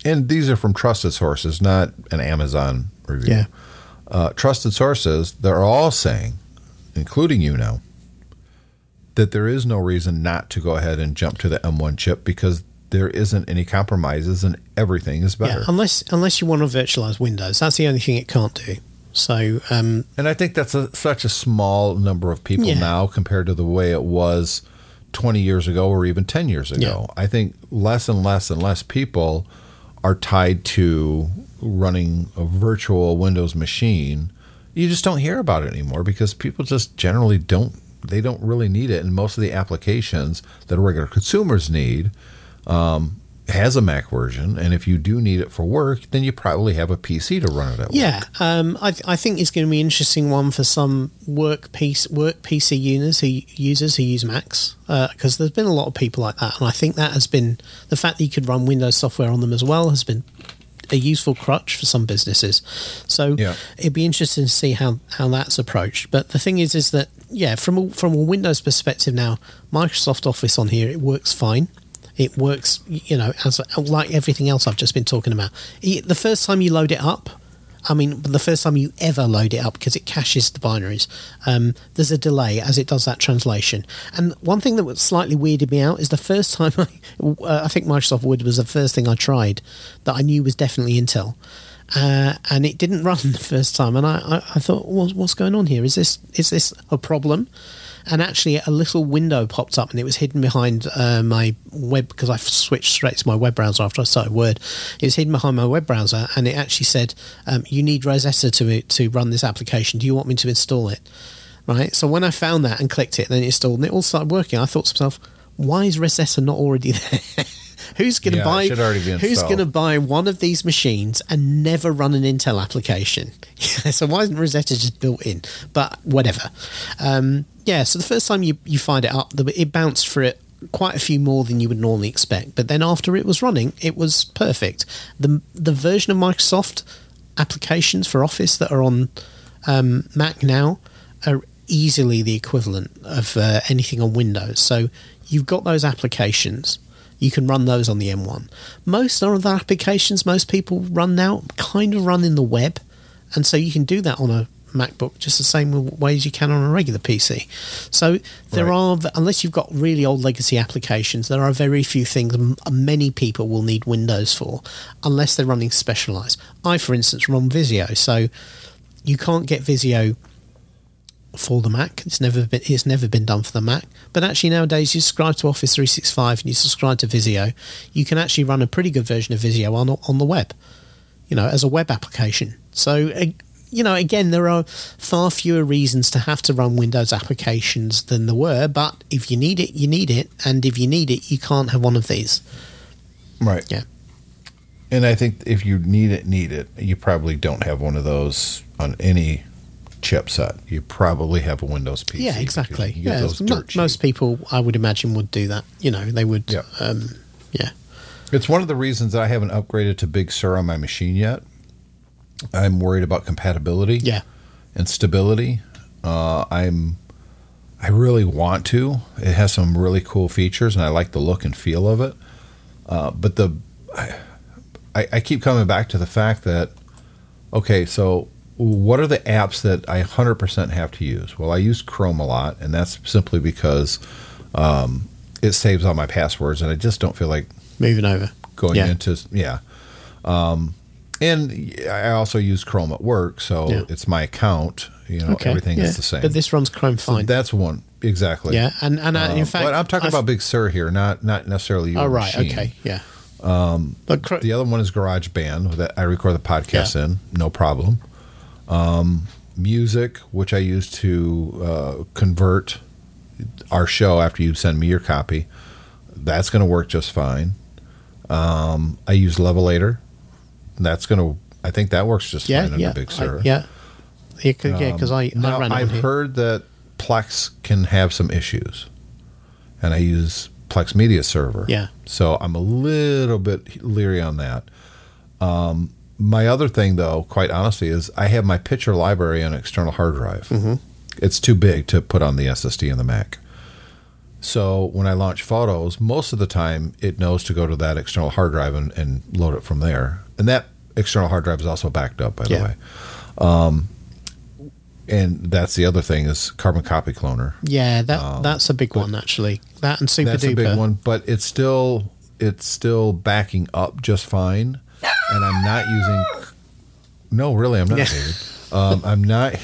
and these are from trusted sources, not an Amazon review. Yeah. Uh, trusted sources, they're all saying, including you now, that there is no reason not to go ahead and jump to the M1 chip because there isn't any compromises and everything is better. Yeah, unless unless you want to virtualize Windows, that's the only thing it can't do. So um, And I think that's a, such a small number of people Yeah. now compared to the way it was 20 years ago or even 10 years ago. I think less and less and less people are tied to running a virtual Windows machine. You just don't hear about it anymore because people just generally don't they don't really need it and most of the applications that regular consumers need um, has a Mac version and if you do need it for work then you probably have a PC to run it at work. yeah, um, I, I think it's going to be an interesting one for some work piece work PC users who users who use Macs because there's been a lot of people like that, and I think that has been the fact that you could run Windows software on them as well has been a useful crutch for some businesses. So Yeah. it'd be interesting to see how, how that's approached. But the thing is, is that yeah, from a, from a Windows perspective now, Microsoft Office on here it works fine. It works, you know, as like everything else I've just been talking about. The first time you load it up, I mean, the first time you ever load it up because it caches the binaries, um, there's a delay as it does that translation. And one thing that slightly weirded me out is the first (laughs) time I, uh, I think Microsoft Word was the first thing I tried that I knew was definitely Intel. Uh, and it didn't (laughs) run the first time, and I, I, I thought, what's, what's going on here? Is this is this a problem? And actually, a little window popped up, and it was hidden behind uh, my web because I switched straight to my web browser after I started Word. It was hidden behind my web browser, and it actually said, um, "You need Rosetta to to run this application. Do you want me to install it?" Right. So when I found that and clicked it, then it installed, and it all started working. I thought to myself, "Why is Rosetta not already (laughs) there?" Who's going to Yeah, buy? should already be Who's going to buy one of these machines and never run an Intel application? (laughs) so why isn't Rosetta just built in? But whatever. Um, yeah. So the first time you you find it up, the, it bounced for it quite a few more than you would normally expect. But then after it was running, it was perfect. the The version of Microsoft applications for Office that are on um, Mac now are easily the equivalent of uh, anything on Windows. So you've got those applications. You can run those on the M1. Most of the applications most people run now kind of run in the web, and so you can do that on a MacBook just the same way as you can on a regular PC. So there Right. are, unless you've got really old legacy applications, there are very few things many people will need Windows for, unless they're running specialized. I, for instance, run Visio, so you can't get Visio for the Mac. It's never been it's never been done for the Mac. But actually nowadays you subscribe to Office 365 and you subscribe to Visio, you can actually run a pretty good version of Visio on on the web. You know, as a web application. So you know, again, there are far fewer reasons to have to run Windows applications than there were. But if you need it, you need it, and if you need it, you can't have one of these. Right. Yeah. And I think if you need it, need it, you probably don't have one of those on any chipset. You probably have a Windows PC. Yeah, exactly. Yeah, those mo- cheap. most people, I would imagine, would do that. You know, they would. Yeah. Um, yeah. It's one of the reasons I haven't upgraded to Big Sur on my machine yet. I'm worried about compatibility Yeah. and stability. Uh, I'm I really want to. It has some really cool features, and I like the look and feel of it. Uh, but the I, I keep coming back to the fact that okay, so what are the apps that I 100% have to use? Well, I use Chrome a lot, and that's simply because um, it saves all my passwords, and I just don't feel like Moving over. going Yeah. into yeah um and i also use chrome at work so Yeah. it's my account you know everything yeah. is the same But this runs Chrome So fine. that's one exactly yeah, and and uh, Um, in fact, but i'm talking I've- about big sur here not not necessarily your Oh right, machine. okay, yeah. Um, but Chr- the other one is GarageBand that I record the podcast in, no problem. Um, music, which I use to uh, convert our show after you send me your copy, that's going to work just fine. Um, I use Levelator. That's going to, I think that works just yeah, fine yeah, Big I- Sur. yeah, yeah, because yeah, 'cause I, I Um, Now, ran it on I've heard that Plex can have some issues, and I use Plex Media Server. Yeah. So I'm a little bit leery on that. Um, my other thing, though, quite honestly, is I have my picture library on an external hard drive. Mm-hmm. It's too big to put on the SSD in the Mac. So when I launch photos, most of the time it knows to go to that external hard drive and, and load it from there. And that external hard drive is also backed up, by Yeah. the way. Um, and that's the other thing is Carbon Copy Cloner. Yeah, that that's a big one actually. That and Super That's Duper. a big one, but it's still it's still backing up just fine. And I'm not using. No, really, I'm not. David. Um, I'm not.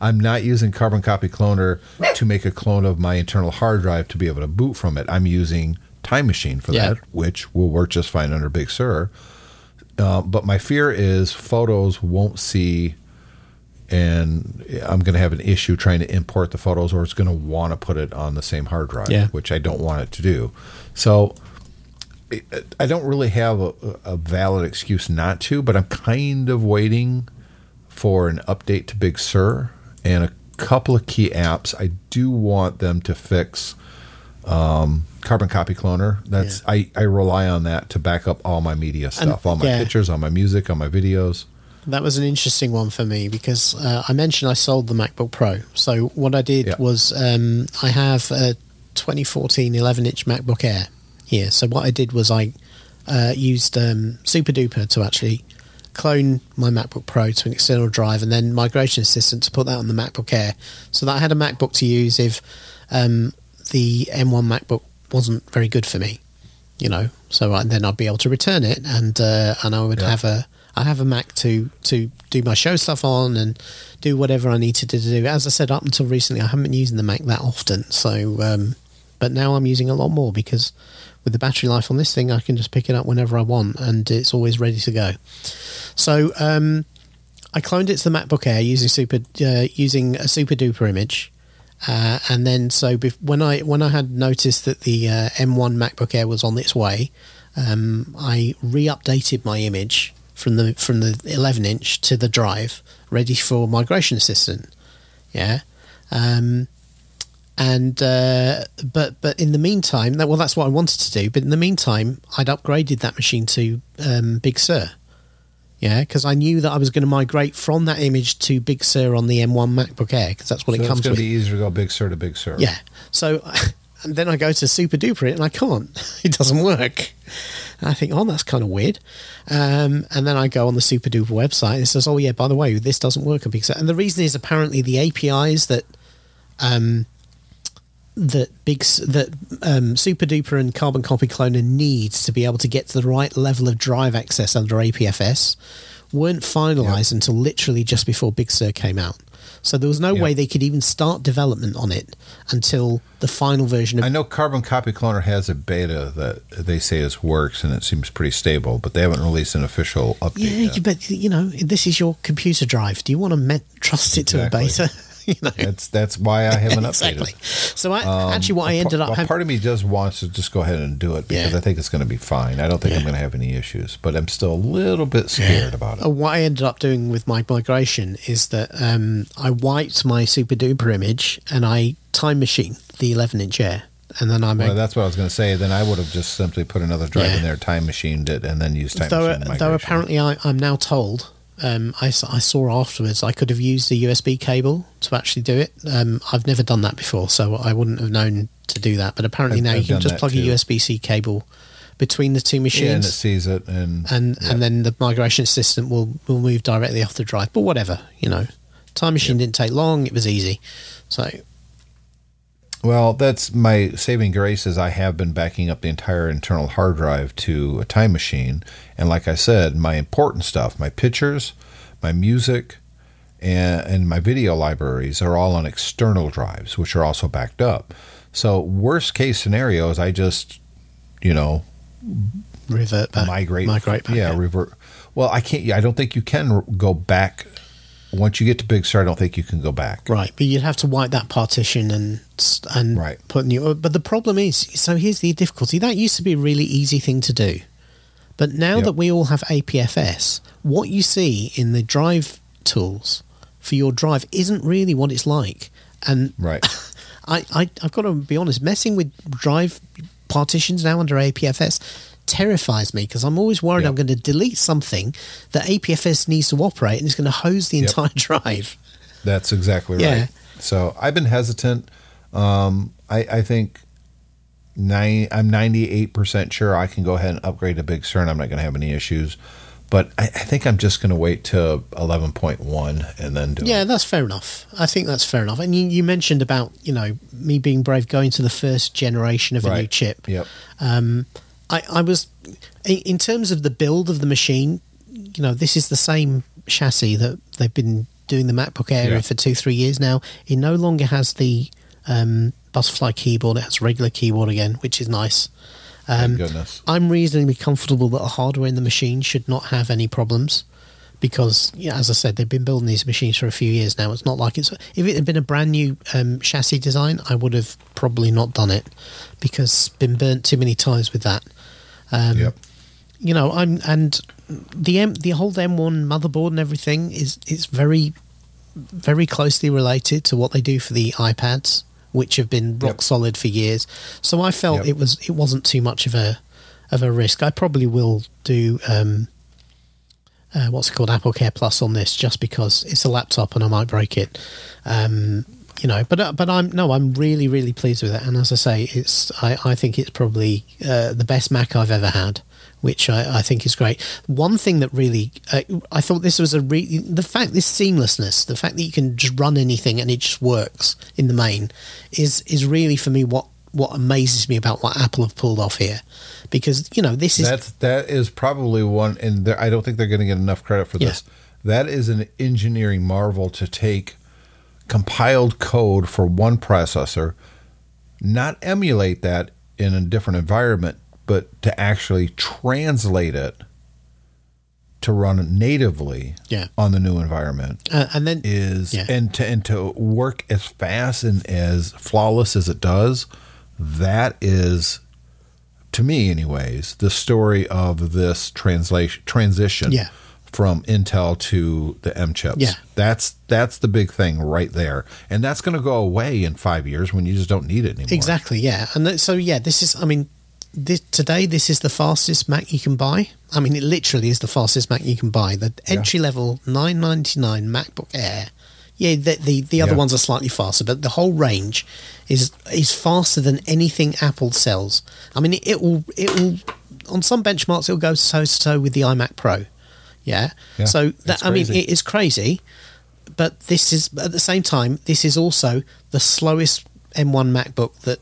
I'm not using Carbon Copy Cloner to make a clone of my internal hard drive to be able to boot from it. I'm using Time Machine for Yeah. that, which will work just fine under Big Sur. Uh, but my fear is photos won't see, and I'm going to have an issue trying to import the photos, or it's going to want to put it on the same hard drive, Yeah. which I don't want it to do. So I don't really have a, a valid excuse not to, but I'm kind of waiting for an update to Big Sur and a couple of key apps. I do want them to fix um, Carbon Copy Cloner. That's I, I rely on that to back up all my media stuff, all my yeah. pictures, all my music, all my videos. That was an interesting one for me because uh, I mentioned I sold the MacBook Pro. So what I did Yeah. was um, I have a 2014 11 inch MacBook Air here. So what I did was I uh, used um, Super Duper to actually clone my MacBook Pro to an external drive and then Migration Assistant to put that on the MacBook Air so that I had a MacBook to use if um, the M1 MacBook wasn't very good for me you know. So I, then I'd be able to return it, and uh, and I would Yeah. have a I have a Mac to to do my show stuff on and do whatever I needed to do. As I said, up until recently, I haven't been using the Mac that often. So, um, but now I'm using a lot more because with the battery life on this thing, I can just pick it up whenever I want, and it's always ready to go. So um, I cloned it to the MacBook Air using super uh, using a super duper image. Uh, and then, so bef- when I when I had noticed that the uh, M1 MacBook Air was on its way, um, I re-updated my image from the from the 11 inch to the drive, ready for Migration Assistant. Yeah, um, and uh, but but in the meantime, that, well, that's what I wanted to do. But in the meantime, I'd upgraded that machine to um, Big Sur. Yeah, because I knew that I was going to migrate from that image to Big Sur on the M1 MacBook Air because that's what So it it's comes going with. to be easier to go Big Sur to Big Sur. Yeah. So, (laughs) and then I go to Super Duper it and I can't. (laughs) It doesn't work. And I think, oh, that's kind of weird. Um, and then I go on the Super Duper website and it says, oh, yeah, by the way, this doesn't work on Big Sur. And the reason is apparently the APIs that. Um, that big that um, Super Duper and Carbon Copy Cloner needs to be able to get to the right level of drive access under APFS weren't finalized until literally just before Big Sur came out. So there was no Yeah. way they could even start development on it until the final version of I know Carbon Copy Cloner has a beta that they say is works and it seems pretty stable, but they haven't released an official update. Yeah, yet. but you know, this is your computer drive. Do you want to met- trust it to a beta? (laughs) (laughs) you know, That's that's why I haven't (laughs) updated. exactly. So I, Um, actually, what I ended up having, part of me just wants to just go ahead and do it because Yeah. I think it's going to be fine. I don't think I'm going to have any issues, but I'm still a little bit scared about it. uh, what I ended up doing with my migration is that um, I wiped my super duper image and I time machine the 11 inch air, and then I Well, made. that's what I was going to say. Then I would have just simply put another drive Yeah. in there, time machined it, and then used time though, machine though apparently I, I'm now told. Um, I, I saw afterwards I could have used the USB cable to actually do it. Um, I've never done that before, so I wouldn't have known to do that. But apparently I've- now you I've can just plug too. a USB C cable between the two machines. yeah, and it sees it, and and yeah. and then the migration assistant will will move directly off the drive. But whatever, you know, time machine didn't take long; it was easy. So Well, that's my saving grace is I have been backing up the entire internal hard drive to a time machine. And like I said, my important stuff, my pictures, my music, and, and my video libraries are all on external drives, which are also backed up. So worst case scenario is I just, you know, revert back, migrate. migrate back. yeah, revert. Well, I can't. I don't think you can go back. Once you get to Big Sur, I don't think you can go back. Right, but you'd have to wipe that partition and and Right. put new. Uh, but the problem is, so here's the difficulty. That used to be a really easy thing to do, but now Yep. that we all have APFS, what you see in the drive tools for your drive isn't really what it's like. And Right. (laughs) I, I I've got to be honest, messing with drive partitions now under APFS terrifies me because I'm always worried Yep. I'm going to delete something that APFS needs to operate and it's going to hose the Yep. entire (laughs) drive. That's exactly Yeah. right. So I've been hesitant. Um, I, I think nine, I'm 98% sure I can go ahead and upgrade to Big Sur and I'm not going to have any issues. But I, I think I'm just going to wait to 11.1 and then do Yeah, it. that's fair enough. I think that's fair enough. And you, you mentioned about you know me being brave going to the first generation of a new chip. Yep. Um, I, I was in terms of the build of the machine. You know, this is the same chassis that they've been doing the MacBook Air Yeah. for two three years now. It no longer has the um, Butterfly keyboard; it has regular keyboard again, which is nice. Thank goodness. I'm reasonably comfortable that the hardware in the machine should not have any problems because, yeah, as I said, they've been building these machines for a few years now. It's not like it's if it had been a brand new um, chassis design, I would have probably not done it because been burnt too many times with that. Um, yep. You know, I'm and the M, the whole M1 motherboard and everything is is very very closely related to what they do for the iPads, which have been rock Yep. solid for years. So I felt Yep. it was it wasn't too much of a of a risk. I probably will do um, uh, what's it called Apple Care Plus on this just because it's a laptop and I might break it. Um, you know, but uh, but I'm no, I'm really really pleased with it. And as I say, it's I, I think it's probably uh, the best Mac I've ever had, which I, I think is great. One thing that really uh, I thought this was a re- the fact this seamlessness, the fact that you can just run anything and it just works in the main, is is really for me what what amazes me about what Apple have pulled off here, because you know this is That's that is probably one, and I don't think they're going to get enough credit for Yeah. this. That is an engineering marvel to take compiled code for one processor, not emulate that in a different environment, but to actually translate it to run natively Yeah. on the new environment uh, and then is Yeah. and to and to work as fast and as flawless as it does that is to me anyways the story of this translation transition Yeah. From Intel to the M chips Yeah. that's that's the big thing right there and that's going to go away in 5 years when you just don't need it anymore Exactly, yeah. And that, so, yeah, this is, I mean, this, today this is the fastest Mac you can buy. I mean, it literally is the fastest Mac you can buy. The entry level 999 MacBook Air. Yeah, the the, the other Yeah. ones are slightly faster, but the whole range is is faster than anything Apple sells. I mean, it, it will it will on some benchmarks it will go so so with the iMac Pro. Yeah. Yeah, so that I mean, it is crazy but this is at the same time this is also the slowest M1 MacBook that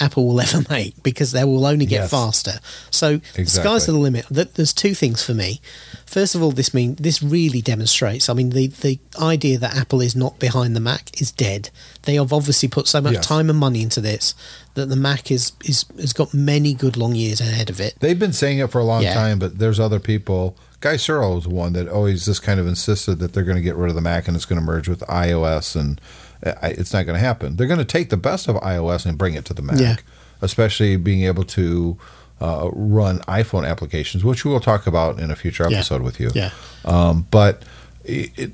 Apple will (laughs) ever make because they will only get Yes. faster. So the sky's the limit. Th- There's two things for me. First of all, this mean this really demonstrates. I mean, the the idea that Apple is not behind the Mac is dead. They have obviously put so much Yes. time and money into this that the Mac is is has got many good long years ahead of it. They've been saying it for a long Yeah. time, but there's other people. Guy Serle is one that always just kind of insisted that they're going to get rid of the Mac and it's going to merge with iOS, and it's not going to happen. They're going to take the best of iOS and bring it to the Mac, Yeah. especially being able to uh, run iPhone applications, which we will talk about in a future Yeah. episode with you. Yeah. Um, but it, it,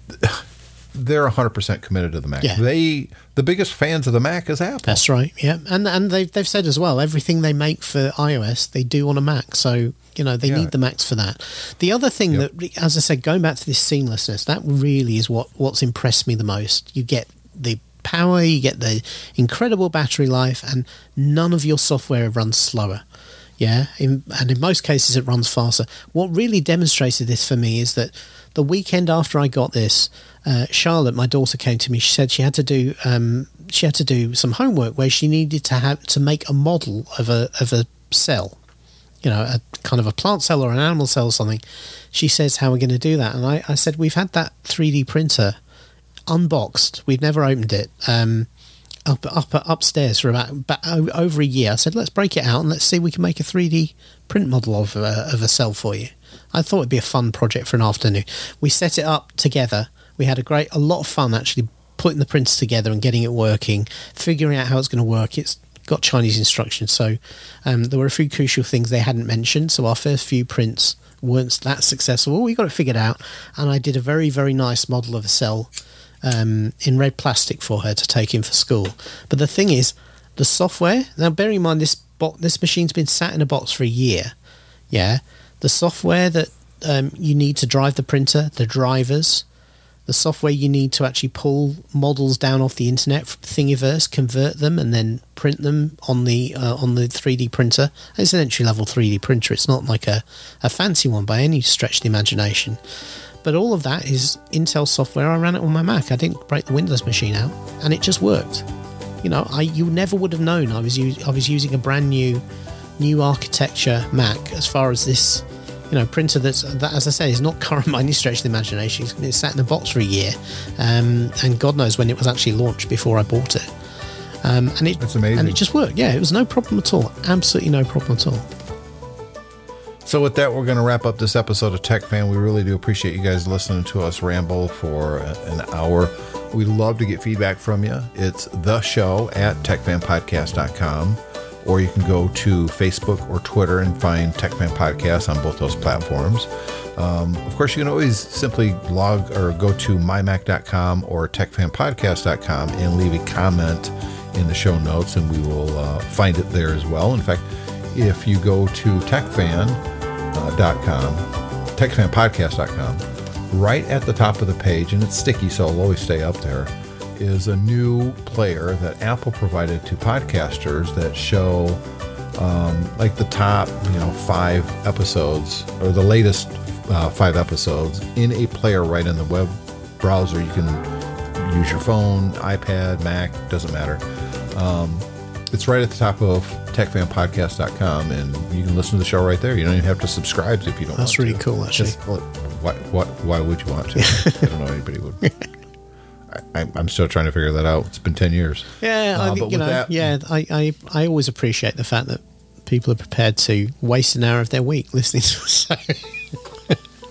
they're 100% committed to the Mac. Yeah. They the biggest fans of the Mac is Apple. That's right. Yeah, and and they've they've said as well everything they make for iOS they do on a Mac. So you know they Yeah. need the Macs for that. The other thing Yep. that, as I said, going back to this seamlessness, that really is what what's impressed me the most. You get the power, you get the incredible battery life, and none of your software runs slower. Yeah, in, and in most cases it runs faster. What really demonstrated this for me is that the weekend after I got this, uh, Charlotte, my daughter, came to me. She said she had to do um, she had to do some homework where she needed to have to make a model of a of a cell, you know, a kind of a plant cell or an animal cell or something. She says, "How are we going to do that?" And I, I said, "We've had that 3D printer unboxed. We've never opened it. Um, up, up upstairs for about, about over a year. I said, let's break it out and let's see if we can make a 3D print model of a, of a cell for you. I thought it'd be a fun project for an afternoon. We set it up together. We had a great, a lot of fun actually putting the printer together and getting it working, figuring out how it's going to work. It's got Chinese instructions, so um, there were a few crucial things they hadn't mentioned. So our first few prints weren't that successful. We got it figured out, and I did a very, very nice model of a cell um, in red plastic for her to take in for school. But the thing is, the software. Now, bear in mind this bo- this machine's been sat in a box for a year. Yeah, the software that um, you need to drive the printer, the drivers, the software you need to actually pull models down off the internet from Thingiverse, convert them, and then print them on the uh, on the 3D printer. It's an entry level 3D printer. It's not like a, a fancy one by any stretch of the imagination. But all of that is Intel software. I ran it on my Mac. I didn't break the Windows machine out, and it just worked. You know, I you never would have known I was us- I was using a brand new new architecture Mac as far as this you know printer that's that as I say is not current by any stretch of the imagination. It's, sat in a box for a year, um, and God knows when it was actually launched before I bought it. Um, and it and it just worked. Yeah, it was no problem at all. Absolutely no problem at all. So with that, we're going to wrap up this episode of Tech Fan. We really do appreciate you guys listening to us ramble for an hour. We love to get feedback from you. It's the show at techfanpodcast.com, or you can go to Facebook or Twitter and find Tech Fan Podcast on both those platforms. Um, of course, you can always simply log or go to mymac.com or techfanpodcast.com and leave a comment in the show notes, and we will uh, find it there as well. In fact, if you go to techfan.com, techfanpodcast.com, right at the top of the page, and it's sticky, so it'll always stay up there, is a new player that Apple provided to podcasters that show um, like the top, you know, five episodes or the latest uh, five episodes in a player right in the web browser. You can use your phone, iPad, Mac, doesn't matter. Um, it's right at the top of techfanpodcast.com and you can listen to the show right there. You don't even have to subscribe if you don't That's really to. cool, actually. Just, what, what, why would you want to? (laughs) I don't know anybody would. I, I'm still trying to figure that out. It's been 10 years. Yeah, Uh, I think, you know, that- yeah, I, I, I always appreciate the fact that people are prepared to waste an hour of their week listening to us. (laughs)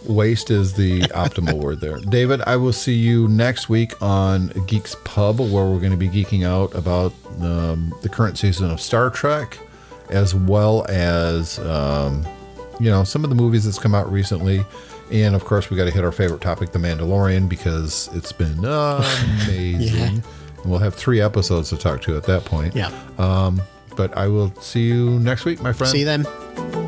Waste is the optimal word there. David, I will see you next week on Geeks Pub, where we're going to be geeking out about um, the current season of Star Trek, as well as um, you know some of the movies that's come out recently. And of course, we got to hit our favorite topic, The Mandalorian, because it's been (laughs) amazing. Yeah. And we'll have three episodes to talk to at that point. yeah. But I will see you next week, my friend. See you then.